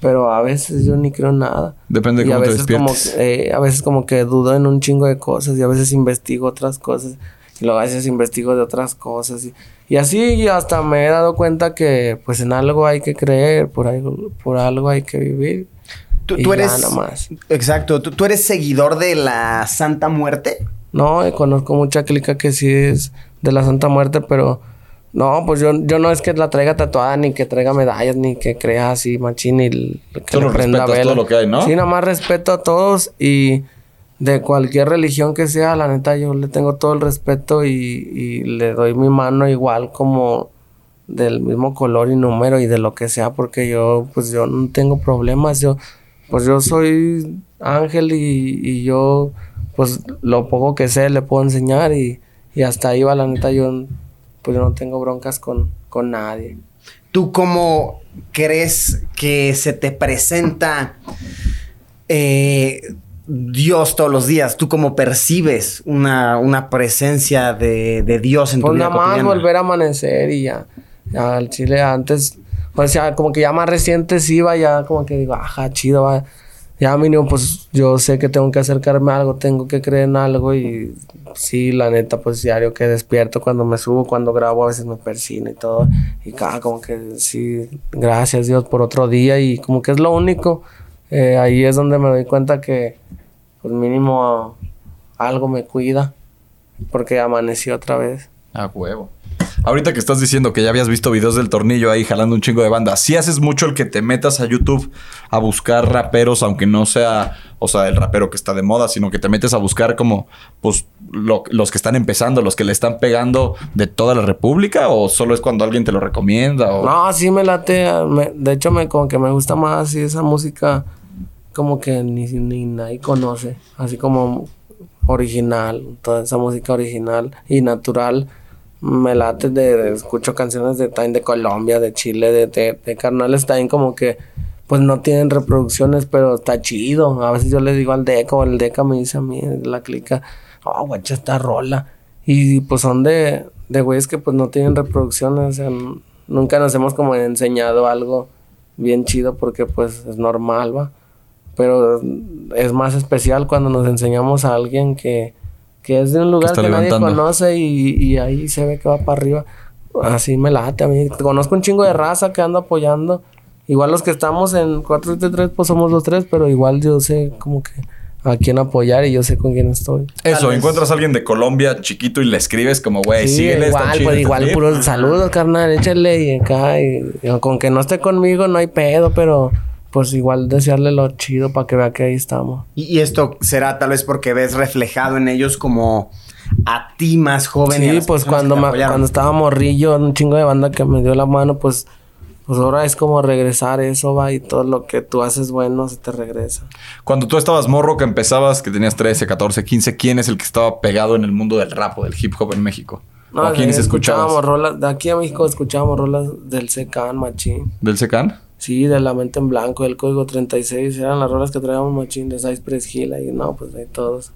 Pero a veces yo ni creo nada. Depende de Y a cómo te veces como, eh, a veces como que dudo en un chingo de cosas y a veces investigo otras cosas y luego a veces investigo de otras cosas y, y así y hasta me he dado cuenta que pues en algo hay que creer, por algo, por algo hay que vivir. Tú, Y eres... Exacto. ¿Tú, tú eres seguidor de la Santa Muerte? No, eh, conozco mucha clica que sí es de la Santa Muerte, pero no, pues yo, yo no es que la traiga tatuada, ni que traiga medallas, ni que crea así machín, ni l- que Solo le prenda vela. todo lo que hay, ¿no? Sí, nada más respeto a todos y de cualquier religión que sea, la neta yo le tengo todo el respeto y, y le doy mi mano igual como del mismo color y número y de lo que sea, porque yo, pues yo no tengo problemas, yo, pues yo soy ángel y, y yo, pues lo poco que sé le puedo enseñar y, y hasta ahí va la neta, yo, pues yo no tengo broncas con, con nadie. ¿Tú cómo crees que se te presenta eh, Dios todos los días? ¿Tú cómo percibes una, una presencia de, de Dios en tu Pues vida nada más cotidiana? volver a amanecer y ya, ya al chile antes, o sea, como que ya más reciente sí va, ya como que digo, ajá, chido, va. Ya mínimo, pues yo sé que tengo que acercarme a algo, tengo que creer en algo y sí, la neta, pues diario que despierto, cuando me subo, cuando grabo, a veces me persino y todo. Y cada como que sí, gracias Dios por otro día y como que es lo único. Eh, ahí es donde me doy cuenta que, pues mínimo, algo me cuida porque amanecí otra vez. A huevo. Ahorita que estás diciendo que ya habías visto videos del tornillo ahí jalando un chingo de banda, ¿sí haces mucho el que te metas a YouTube a buscar raperos, aunque no sea, o sea, el rapero que está de moda, sino que te metes a buscar como, pues, lo- los que están empezando, los que le están pegando de toda la República? ¿O solo es cuando alguien te lo recomienda? No, sí me late. me- de hecho, me, como que me gusta más así esa música como que ni, ni nadie conoce. Así como original, toda esa música original y natural. Me late de, de- escucho canciones de también de Colombia, de Chile, de, de, de carnales también como que pues no tienen reproducciones, pero está chido. A veces yo le digo al Deca o el Deca me dice a mí, la clica, oh, guacha, esta rola. Y pues son de, de güeyes que pues no tienen reproducciones, nunca nos hemos como enseñado algo bien chido porque pues es normal, va. Pero es más especial cuando nos enseñamos a alguien que, que es de un lugar que, nadie levantando. conoce y, y ahí se ve que va para arriba. Así me late a mí. Conozco un chingo de raza que ando apoyando. Igual los que estamos en 473 pues somos los tres, pero igual yo sé como que a quién apoyar y yo sé con quién estoy. Eso, Tal vez. encuentras a alguien de Colombia chiquito y le escribes como, güey, Sí, síguele, está igual, chido, pues está igual chido". puros saludos, carnal, échale y acá. Y, y con que no esté conmigo no hay pedo, pero pues igual desearle lo chido para que vea que ahí estamos. Y, y esto será tal vez porque ves reflejado en ellos como a ti más joven. y Sí, las pues cuando, me- cuando estaba morrillo, un chingo de banda que me dio la mano, pues, pues ahora es como regresar eso, va, y todo lo que tú haces bueno se te regresa. Cuando tú estabas morro, que empezabas, que tenías 13, 14, 15, ¿quién es el que estaba pegado en el mundo del rap o del hip hop en México? ¿O a de- quiénes escuchábamos escuchabas? rolas, de aquí a México escuchábamos rolas del Secan, machín. ¿Del Secan? Sí, de La Mente en Blanco, del Código 36, eran las rolas que traíamos machín de Cypress Hill y no, pues de todos.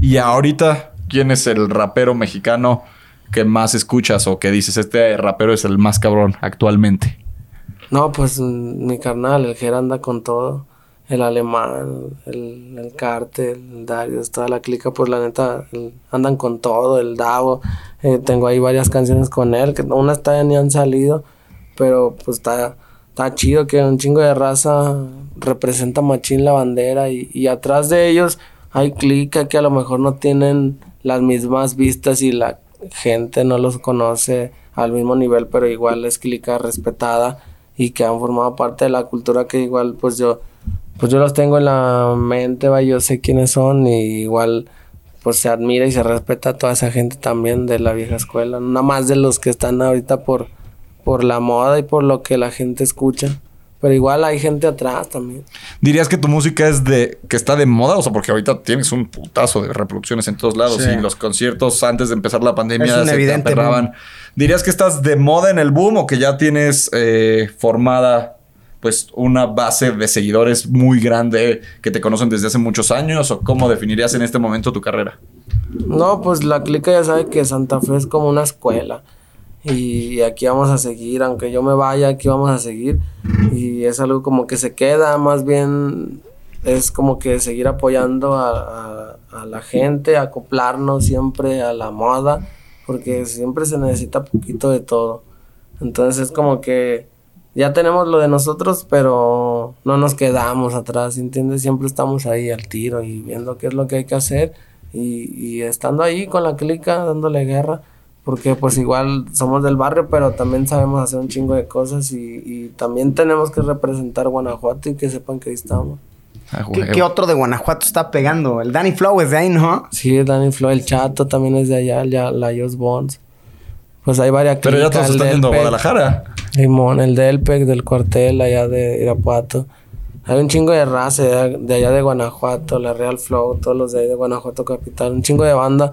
Y ahorita, ¿quién es el rapero mexicano que más escuchas o que dices, este rapero es el más cabrón actualmente? No, pues mi carnal, el Ger anda con todo. El alemán, el, el Cártel, el Darius, toda la clica, pues la neta, el- andan con todo, el Davo. eh, tengo ahí varias canciones con él, que unas todavía ni han salido, pero pues está, está chido que un chingo de raza representa machín la bandera y, y atrás de ellos hay clica que a lo mejor no tienen las mismas vistas y la gente no los conoce al mismo nivel, pero igual es clica respetada y que han formado parte de la cultura que igual pues yo pues yo los tengo en la mente, va, yo sé quiénes son y igual pues se admira y se respeta a toda esa gente también de la vieja escuela, nada más de los que están ahorita por por la moda y por lo que la gente escucha, Pero igual hay gente atrás también. ¿Dirías que tu música es de que está de moda? O sea, porque ahorita tienes un putazo de reproducciones en todos lados Sí. y los conciertos antes de empezar la pandemia se te evidente aperraban. ¿Dirías que estás de moda en el boom o que ya tienes eh, formada pues una base de seguidores muy grande que te conocen desde hace muchos años? ¿O cómo definirías en este momento tu carrera? No, pues la clica ya sabe que Santa Fe es como una escuela. Y aquí vamos a seguir, aunque yo me vaya, aquí vamos a seguir. Y es algo como que se queda, más bien es como que seguir apoyando a, a- la gente, acoplarnos siempre a la moda, porque siempre se necesita poquito de todo. Entonces es como que ya tenemos lo de nosotros, pero no nos quedamos atrás, ¿entiendes? Siempre estamos ahí al tiro y viendo qué es lo que hay que hacer y, y estando ahí con la clica, dándole guerra, porque pues igual somos del barrio, pero también sabemos hacer un chingo de cosas y, y también tenemos que representar Guanajuato y que sepan que ahí estamos. Ah, ¿Qué, otro de Guanajuato está pegando? El Danny Flow es de ahí, ¿no? Sí, Danny Flo, el Chato también es de allá, ya, la Jos Bonds. Pues hay varias Pero ya todos están yendo a. Guadalajara. Simón, el Delpec, del cuartel allá de Irapuato. Hay un chingo de raza de, de allá de Guanajuato, la Real Flow, todos los de ahí de Guanajuato Capital. Un chingo de banda,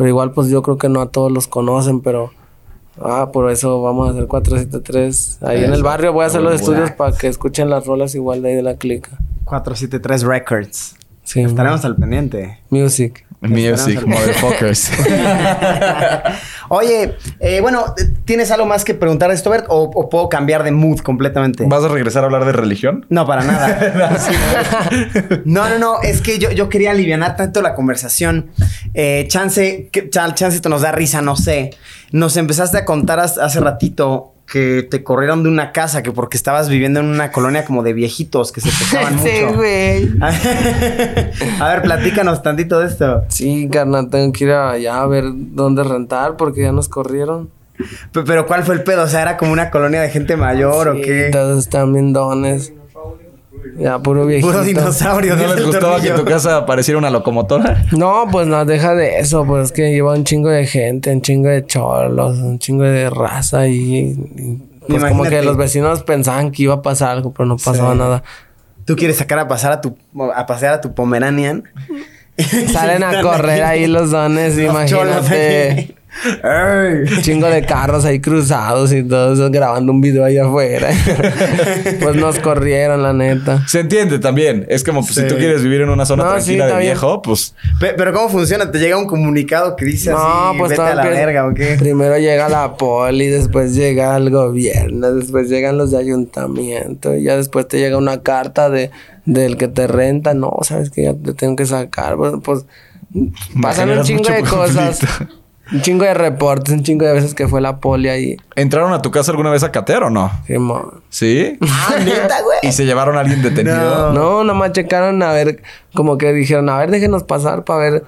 pero igual pues yo creo que no a todos los conocen, pero... Ah, por eso vamos a hacer 473. Ahí en el barrio voy a hacer los estudios para que escuchen las rolas igual de ahí de la clica. 473 Records. Sí, Estaremos al pendiente. Music. Music, motherfuckers. Oye, eh, bueno, ¿tienes algo más que preguntar de esto, Bert? ¿O, o puedo cambiar de mood completamente? ¿Vas a regresar a hablar de religión? No, para nada. no, no, no. Es que yo, yo quería aliviar tanto la conversación. Eh, chance, que, chan- chance te nos da risa, no sé. Nos empezaste a contar hace ratito que te corrieron de una casa, que porque estabas viviendo en una colonia como de viejitos que se pesaban mucho. güey. a ver, platícanos tantito de esto. Sí, carnal, tengo que ir allá a ver dónde rentar porque ya nos corrieron. Pero ¿cuál fue el pedo? O sea, ¿era como una colonia de gente mayor o Sí, qué? Todos están bien dones. Ya, puro viejito. Puro dinosaurio. ¿No les gustaba que tornillo. en tu casa pareciera una locomotora? No, pues no, deja de eso. Pues es que lleva un chingo de gente, un chingo de cholos, un chingo de raza y... y, pues como que los vecinos pensaban que iba a pasar algo, pero no pasaba Sí. nada. Tú quieres sacar a pasar a tu a pasear a tu Pomeranian. Salen a correr ahí los dones, Los cholos imagínate. ahí. Ey. Un chingo de carros ahí cruzados y todo eso, grabando un video allá afuera. pues nos corrieron, la neta. Se entiende también. Es como pues, si Sí. tú quieres vivir en una zona No, sí, tranquila de está bien. viejo, pues Pe- Pero ¿cómo funciona? ¿Te llega un comunicado que dice así, vete todo a la verga o qué? Primero llega la poli, después llega el gobierno, después llegan los de ayuntamiento, y ya después te llega una carta de del que te renta, no, sabes que ya te tengo que sacar, pues, pues pasan un chingo de cosas, conflicto. Un chingo de reportes, un chingo de veces que fue la poli ahí, ¿entraron a tu casa alguna vez a catear o no? Simón. ¿Sí? Ah, neta, güey. ¿Y se llevaron a alguien detenido? No, nomás checaron a ver, como que dijeron, a ver, déjenos pasar para ver,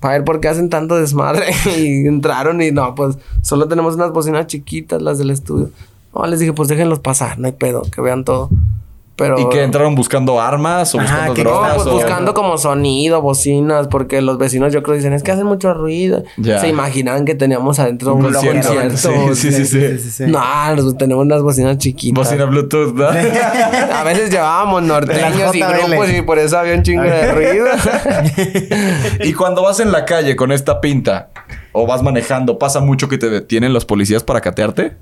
para ver por qué hacen tanto desmadre. y entraron y no, pues solo tenemos unas bocinas chiquitas, las del estudio. No, les dije, pues déjenlos pasar, no hay pedo, que vean todo. Pero. ¿Y que entraron buscando armas o Ajá, buscando que- No, drogas? pues o- buscando como sonido, bocinas, porque los vecinos yo creo dicen, es que hacen mucho ruido. Ya. Se imaginan que teníamos adentro un, Un concierto. concierto. Sí, sí, sí, sí. No, nosotros tenemos unas bocinas chiquitas. Bocina Bluetooth, ¿no? A veces llevábamos norteños y grupos y por eso había un chingo de ruido. y cuando vas en la calle con esta pinta o vas manejando, ¿pasa mucho que te detienen los policías para catearte?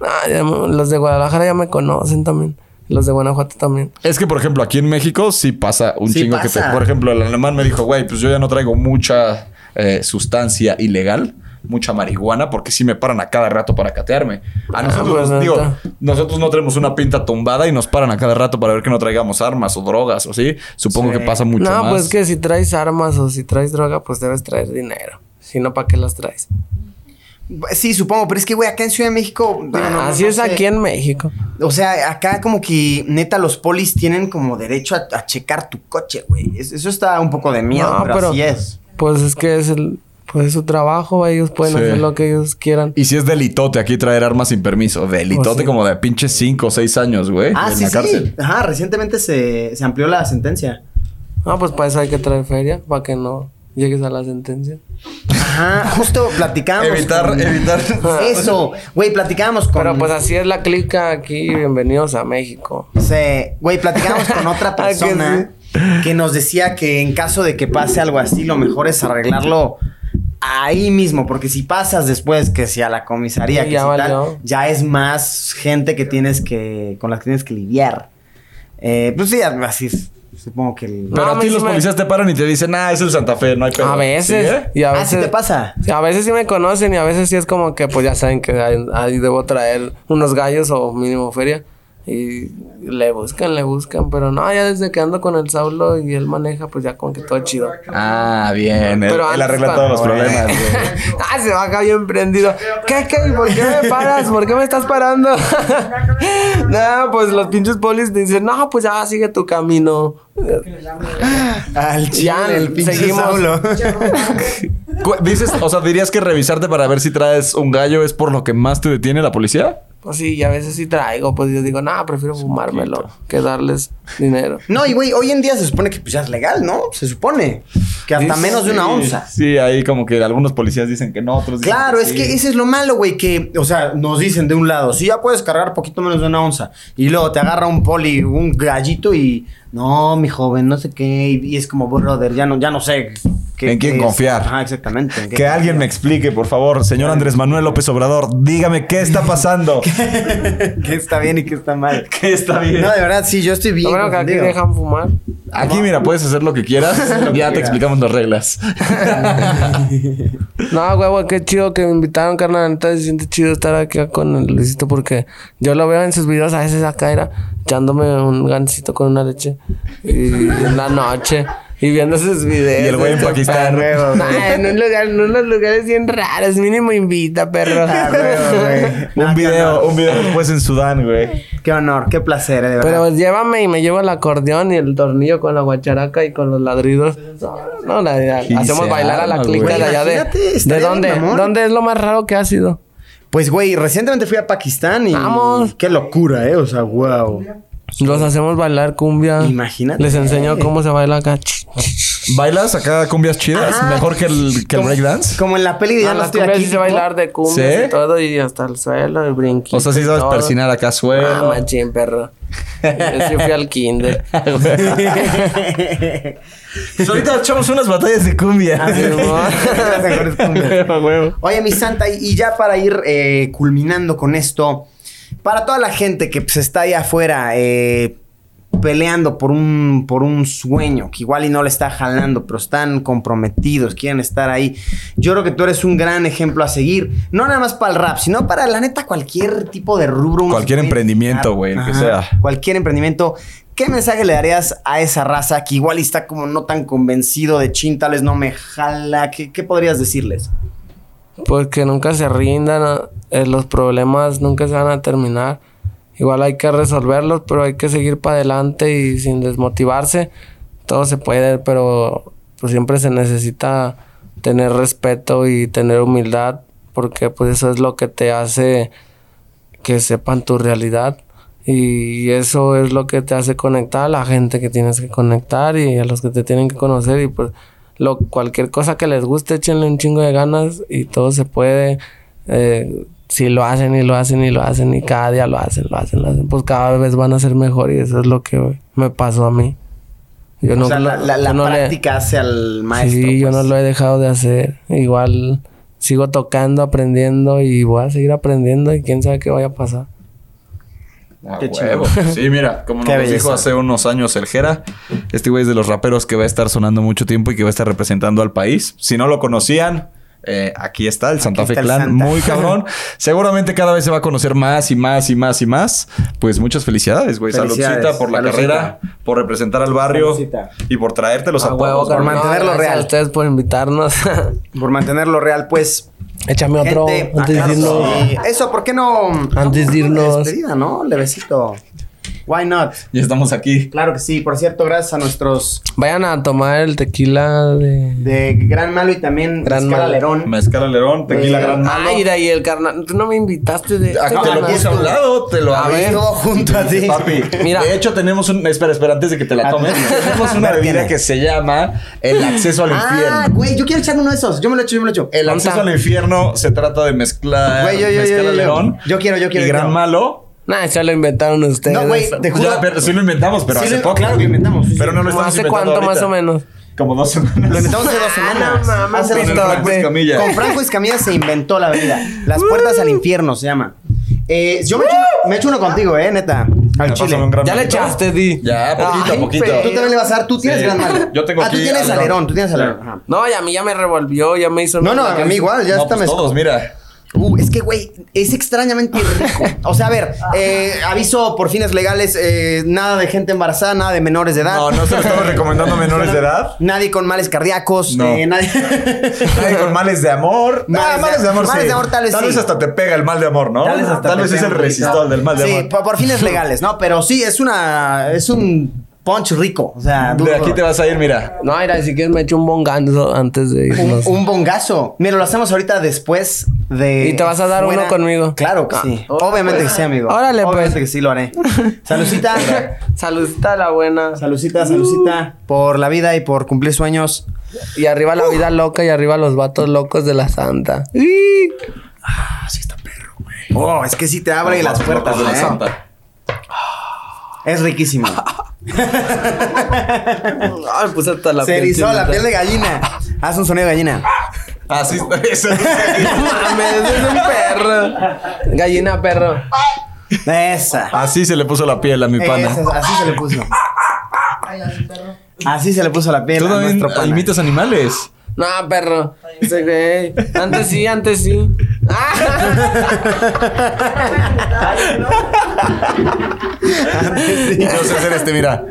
Ah, ya los de Guadalajara ya me conocen también. Los de Guanajuato también. Es que, por ejemplo, aquí en México sí pasa un Sí chingo que te... Por ejemplo, el alemán me dijo, güey, pues yo ya no traigo mucha eh, sustancia ilegal, mucha marihuana, porque sí me paran a cada rato para catearme. A nosotros, pues, digo, neta. nosotros no tenemos una pinta tumbada y nos paran a cada rato para ver que no traigamos armas o drogas o sí. Supongo Sí. que pasa mucho no, más. pues que si traes armas o si traes droga, pues debes traer dinero. Si no, ¿para qué las traes? Sí, supongo, pero es que, güey, acá en Ciudad de México. digo, no, no, Así no es sé. aquí en México. O sea, acá como que neta los polis tienen como derecho a, a checar tu coche, güey. Es- Eso está un poco de miedo, No, pero, pero- así es. Pues es que es el, pues es su trabajo, ellos pueden Sí. hacer lo que ellos quieran. Y si es delitote aquí traer armas sin permiso. Delitote Pues sí. como de pinches 5 o 6 años, güey. Ah, en sí, la sí. cárcel. Ajá, recientemente se, se amplió la sentencia. Ah, pues para eso hay que traer feria, para que no, llegues a la sentencia. Ajá, justo platicábamos. Evitar, con- evitar. Eso, güey, platicábamos con. Pero pues así es la clica aquí. Bienvenidos a México. Sí, güey, platicábamos con otra Ah, que persona que, nos decía que en caso de que pase algo así, lo mejor es arreglarlo ahí mismo, porque si pasas después que si a la comisaría, Sí, que ya si tal, ya es más gente que tienes que con las que tienes que lidiar. Eh, pues sí, así es. Supongo que el... Pero No, a a ti los sí me- policías te paran y te dicen, ah, es el Santa Fe, no hay pedo. A veces. ¿Sí, eh? Y a Ah, veces. ¿sí te pasa? A veces sí me conocen y a veces sí es como que pues ya saben que ahí, ahí debo traer unos gallos o mínimo feria. Y le buscan, le buscan. Pero no, ya desde que ando con el Saulo y él maneja, pues ya como que todo chido. Ah, bien. Él, Pero él antes arregla todos los problemas, ah, se baja bien prendido. ¿Qué, qué? ¿Y ¿Por qué me paras? ¿Por qué me estás parando? no, pues los pinches polis te dicen, no, pues ya sigue tu camino. Al chile, Ya, el pinche seguimos. Saulo. Dices, o sea, dirías que revisarte para ver si traes un gallo es por lo que más te detiene la policía? Pues sí, y a veces sí traigo. Pues yo digo, no, prefiero fumármelo que darles dinero. No, y güey, hoy en día se supone que pues ya es legal, ¿no? Se supone. Que hasta Sí, menos de una onza. Sí, ahí como que algunos policías dicen que no, otros dicen Claro, es sí. que ese es lo malo, güey, que, o sea, nos dicen de un lado, sí, ya puedes cargar poquito menos de una onza, y luego te agarra un poli, un gallito y, no, mi joven, no sé qué, y, y es como, brother, ya no, ya no sé. qué- ¿En quién qué es". confiar? Ajá, exactamente. ¿en qué Que alguien me explique, por favor, señor Andrés Manuel López Obrador, dígame qué está pasando. ¿Qué está bien y qué está mal? ¿Qué está bien? No, de verdad, sí, yo estoy bien. Bueno que aquí dejan fumar. Aquí, mira, puedes hacer lo que quieras. ya te explicamos las reglas. No, huevo, qué chido que me invitaron, carnal. Se siente chido estar aquí con el Luisito porque yo lo veo en sus videos a veces acá era echándome un gansito con una leche y en la noche y viendo sus videos. Y el güey en Pakistán. perro. Ay, en, un lugar, en unos lugares bien raros, mínimo invita, perro. Ah. No, un qué video, un video después en Sudán, güey. Qué honor, qué placer, eh, de verdad. Pero llévame y me llevo el acordeón y el tornillo con la guacharaca y con los ladridos. No, la, la- hacemos bailar a la clica güey. de allá de. Imagínate, ¿De estaría dónde? bien. ¿Dónde es lo más raro que ha sido? Pues, güey, recientemente fui a Pakistán y... Vamos. Qué locura, ¿eh? O sea, wow. Los hacemos bailar cumbia. Imagínate. Les enseño cómo se baila acá. ¿Bailas acá cumbias chidas? Ajá. ¿Mejor que el, que el Como- breakdance? Como en la peli de Ya Ah, no las estoy cumbias aquí. sí bailar de cumbia ¿Sí? y todo y hasta el suelo, el brinquito. O sea, sí sabes todo. persinar acá Ah, suelo. machín, perro. Yo sí fui al kinder. Pues ahorita echamos unas batallas de cumbia. Ah, Las mejores cumbias. Oye, mi santa, y y ya para ir eh, culminando con esto, para toda la gente que pues, está ahí afuera eh, peleando por un, por un sueño, que igual y no le está jalando, pero están comprometidos, quieren estar ahí. Yo creo que tú eres un gran ejemplo a seguir, no nada más para el rap, sino para la neta cualquier tipo de rubro. Cualquier emprendimiento, güey, el que sea. Cualquier emprendimiento. ¿Qué mensaje le darías a esa raza que igual y está como no tan convencido de chin, tal vez no me jala? ¿Qué, qué podrías decirles? Pues que nunca se rindan. Eh, los problemas nunca se van a terminar. Igual hay que resolverlos, pero hay que seguir para adelante y sin desmotivarse. Todo se puede, pero pues siempre se necesita tener respeto y tener humildad, porque pues eso es lo que te hace que sepan tu realidad. Y eso es lo que te hace conectar a la gente que tienes que conectar y a los que te tienen que conocer. Y pues lo, cualquier cosa que les guste, échenle un chingo de ganas y todo se puede. Eh, si lo hacen y lo hacen y lo hacen y cada día lo hacen, lo hacen, lo hacen, pues cada vez van a ser mejor y eso es lo que me pasó a mí. Yo o sea, lo- la, la- la no le- práctica hace al maestro. Sí, yo pues. no lo he dejado de hacer. Igual sigo tocando, aprendiendo y voy a seguir aprendiendo y quién sabe qué vaya a pasar. A Qué huevo. Sí, mira, como nos belleza. dijo hace unos años el Jera, este güey es de los raperos que va a estar sonando mucho tiempo y que va a estar representando al país. Si no lo conocían, eh, aquí está el Santa Fe Clan, Santa. muy cabrón. Seguramente cada vez se va a conocer más y más y más y más. Pues muchas felicidades, güey. Felicidades. Saludcita por la carrera, por representar al barrio y por traértelos a, A huevo, por mantenerlo Gracias real. A ustedes por invitarnos. Por mantenerlo real, pues. Échame otro gente, antes de ah, irnos. sí. Eso, ¿por qué no? Antes de irnos. Despedida, ¿no? Levecito. Why not? Ya estamos aquí. Claro que sí. Por cierto, gracias a nuestros Vayan a tomar el tequila de. de Gran Malo y también Gran Gran Malo. Lerón. Mezcal Alerón, tequila gran malo. Ay, y el carnal. Tú no me invitaste de. Ah, este te lo puse a un lado, te lo A abrí. ver. Todo junto a ti. Papi, Mira. de hecho tenemos un... Espera, espera, antes de que te la Ah, tomes. tenemos una bebida que se llama el acceso al Ah, infierno. güey, yo quiero echarme uno de esos. Yo me lo echo, yo me lo echo. El acceso al infierno se trata de mezclar Güey, yo, yo, mezcal yo, yo, yo. Alerón Yo quiero, yo quiero, y gran malo. Nah, eso lo inventaron ustedes. No, güey, te juro. ya, pero sí lo inventamos, pero Sí, hace lo- poco. claro que inventamos. Pero no lo ¿Cómo estamos ¿Hace cuánto más ahorita. o menos? Como dos semanas. Lo inventamos hace dos semanas. no mames, Hace Con Franco semanas. Escamilla. Con Franco Escamilla se inventó la bebida. Las puertas al infierno se llama. Eh, yo me echo, me echo uno contigo, eh, neta. Al Pásame chile. Ya le echaste, Di. Ya, poquito, Ay, poquito. pero- Tú también le vas a dar. Tú tienes Sí. gran malo. Yo tengo Ah, tú aquí tienes alerón. alerón. Tú tienes alerón. Ajá. No, y a mí ya me revolvió, ya me hizo. No, no, a mí igual. Ya no, está pues mezclado. todos, mira. Uh, es que, güey, es extrañamente rico. O sea, a ver, eh, aviso por fines legales, eh, nada de gente embarazada, nada de menores de edad. No, no se lo estamos recomendando a menores de edad. Nadie con males cardíacos. No. eh, nadie... Nadie con males de amor. Males Ah, de- males de amor, males sí. de amor tal vez sí. hasta te pega el mal de amor, ¿no? Tal vez hasta te es pega el resistol del mal de sí, amor. por, por fines legales, ¿no? Pero sí, es una. Es un punch rico. O sea, duro. De aquí te vas a ir, mira. No, mira, si quieres me echo un bonganzo antes de Un, irnos. un bongazo. Mira, lo hacemos ahorita después de. ¿Y te vas a dar uno conmigo? Claro que sí. Ah, Obviamente que sí, amigo. Órale, pues. Obviamente que sí lo haré. Salucita. Saludita a la buena. Salucita, salucita. Por la vida y por cumplir sueños. Y arriba la vida loca y arriba los vatos locos de la santa. Oh, es que sí te abre las puertas, de la ¿eh? santa. Es riquísimo. Ay, puse hasta la Se erizó la piel de gallina. Haz un sonido de gallina. Así eso. No mames, es un perro. Gallina, perro. Esa. Así se le puso la piel a mi pana. Esa, así se le puso. Así se le puso la piel Tú a nuestro pana. imitas animales. No, perro. Ese güey. Antes sí, antes sí. Yo sé hacer este, mira.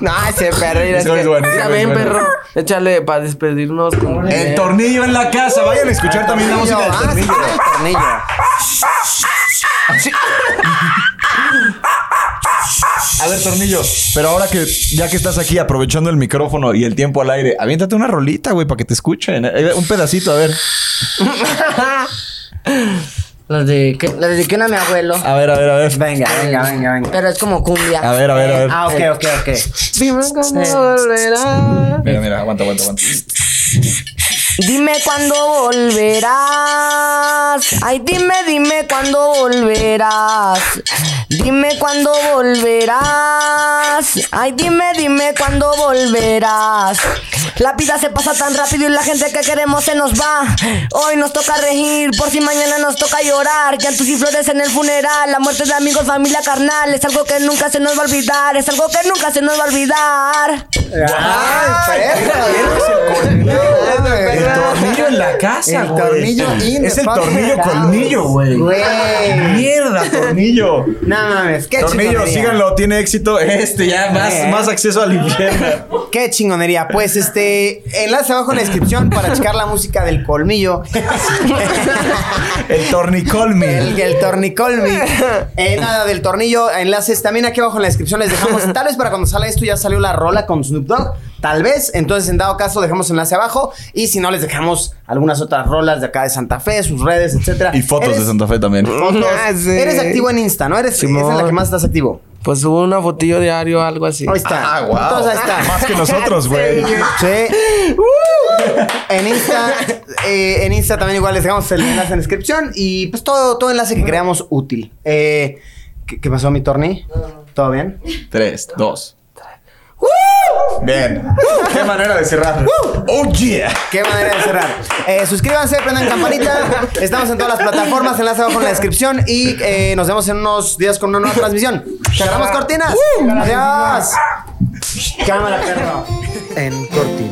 No, ese perro. Mira, es bueno, ese mira, es ven, bueno. perro. Échale para despedirnos. con- El tornillo en la casa. Vayan a escuchar también la música del Ah, tornillo. sí, el tornillo. A ver, tornillo. Pero ahora que ya que estás aquí aprovechando el micrófono y el tiempo al aire, aviéntate una rolita, güey, para que te escuchen. Eh, Un pedacito, a ver. Los de que, los de que una mi abuelo. A ver, a ver, a ver. Venga, venga, venga, venga. Pero es como cumbia. A ver, a ver, a ver. Ah, ok, ok, ok. Dime cuándo volverá. Mira, mira, aguanta, aguanta, aguanta. Dime cuándo volverás. Ay, dime, dime cuándo volverás. Dime cuándo volverás. Ay, dime, dime cuándo volverás. La vida se pasa tan rápido y la gente que queremos se nos va. Hoy nos toca regir, por si mañana nos toca llorar. Llantos y flores en el funeral. La muerte de amigos, familia carnal. Es algo que nunca se nos va a olvidar. Es algo que nunca se nos va a olvidar. El tornillo en la casa, El güey. tornillo in Es the el fucking tornillo house. colmillo, güey. Güey. Mierda, tornillo. No mames, qué Tornillo, chingonería. síganlo, tiene éxito. Este ya, más, Eh. más acceso al infierno. Qué chingonería. Pues este, enlace abajo en la descripción para checar la música del colmillo. El tornicolmi. El, el tornicolmi. Eh, nada, del tornillo. Enlaces también aquí abajo en la descripción les dejamos. Tal vez para cuando sale esto ya salió la rola con Snoop Dogg. Tal vez. Entonces, en dado caso, dejamos enlace abajo. Y si no, les dejamos algunas otras rolas de acá de Santa Fe, sus redes, etcétera. Y fotos Eres- de Santa Fe también. Fotos. Ah, sí. Eres activo en Insta, ¿no? Eres, es en la que más estás activo. Pues subo una fotillo diario o algo así. Ahí está. Ah. Entonces ahí está. Más que nosotros, güey. Sí. En Insta, eh, en Insta también igual les dejamos el enlace en la descripción y pues todo, todo enlace que creamos útil. Eh, ¿qué, qué pasó, mi Torni? ¿Todo bien? Tres, dos. Bien. Qué manera de cerrar. Oh, yeah. Qué manera de cerrar. Eh, suscríbanse, prendan campanita. Estamos en todas las plataformas, enlace abajo en la descripción y eh, nos vemos en unos días con una nueva transmisión. ¡Cerramos cortinas! ¡Adiós! Cámara, perro. En cortina.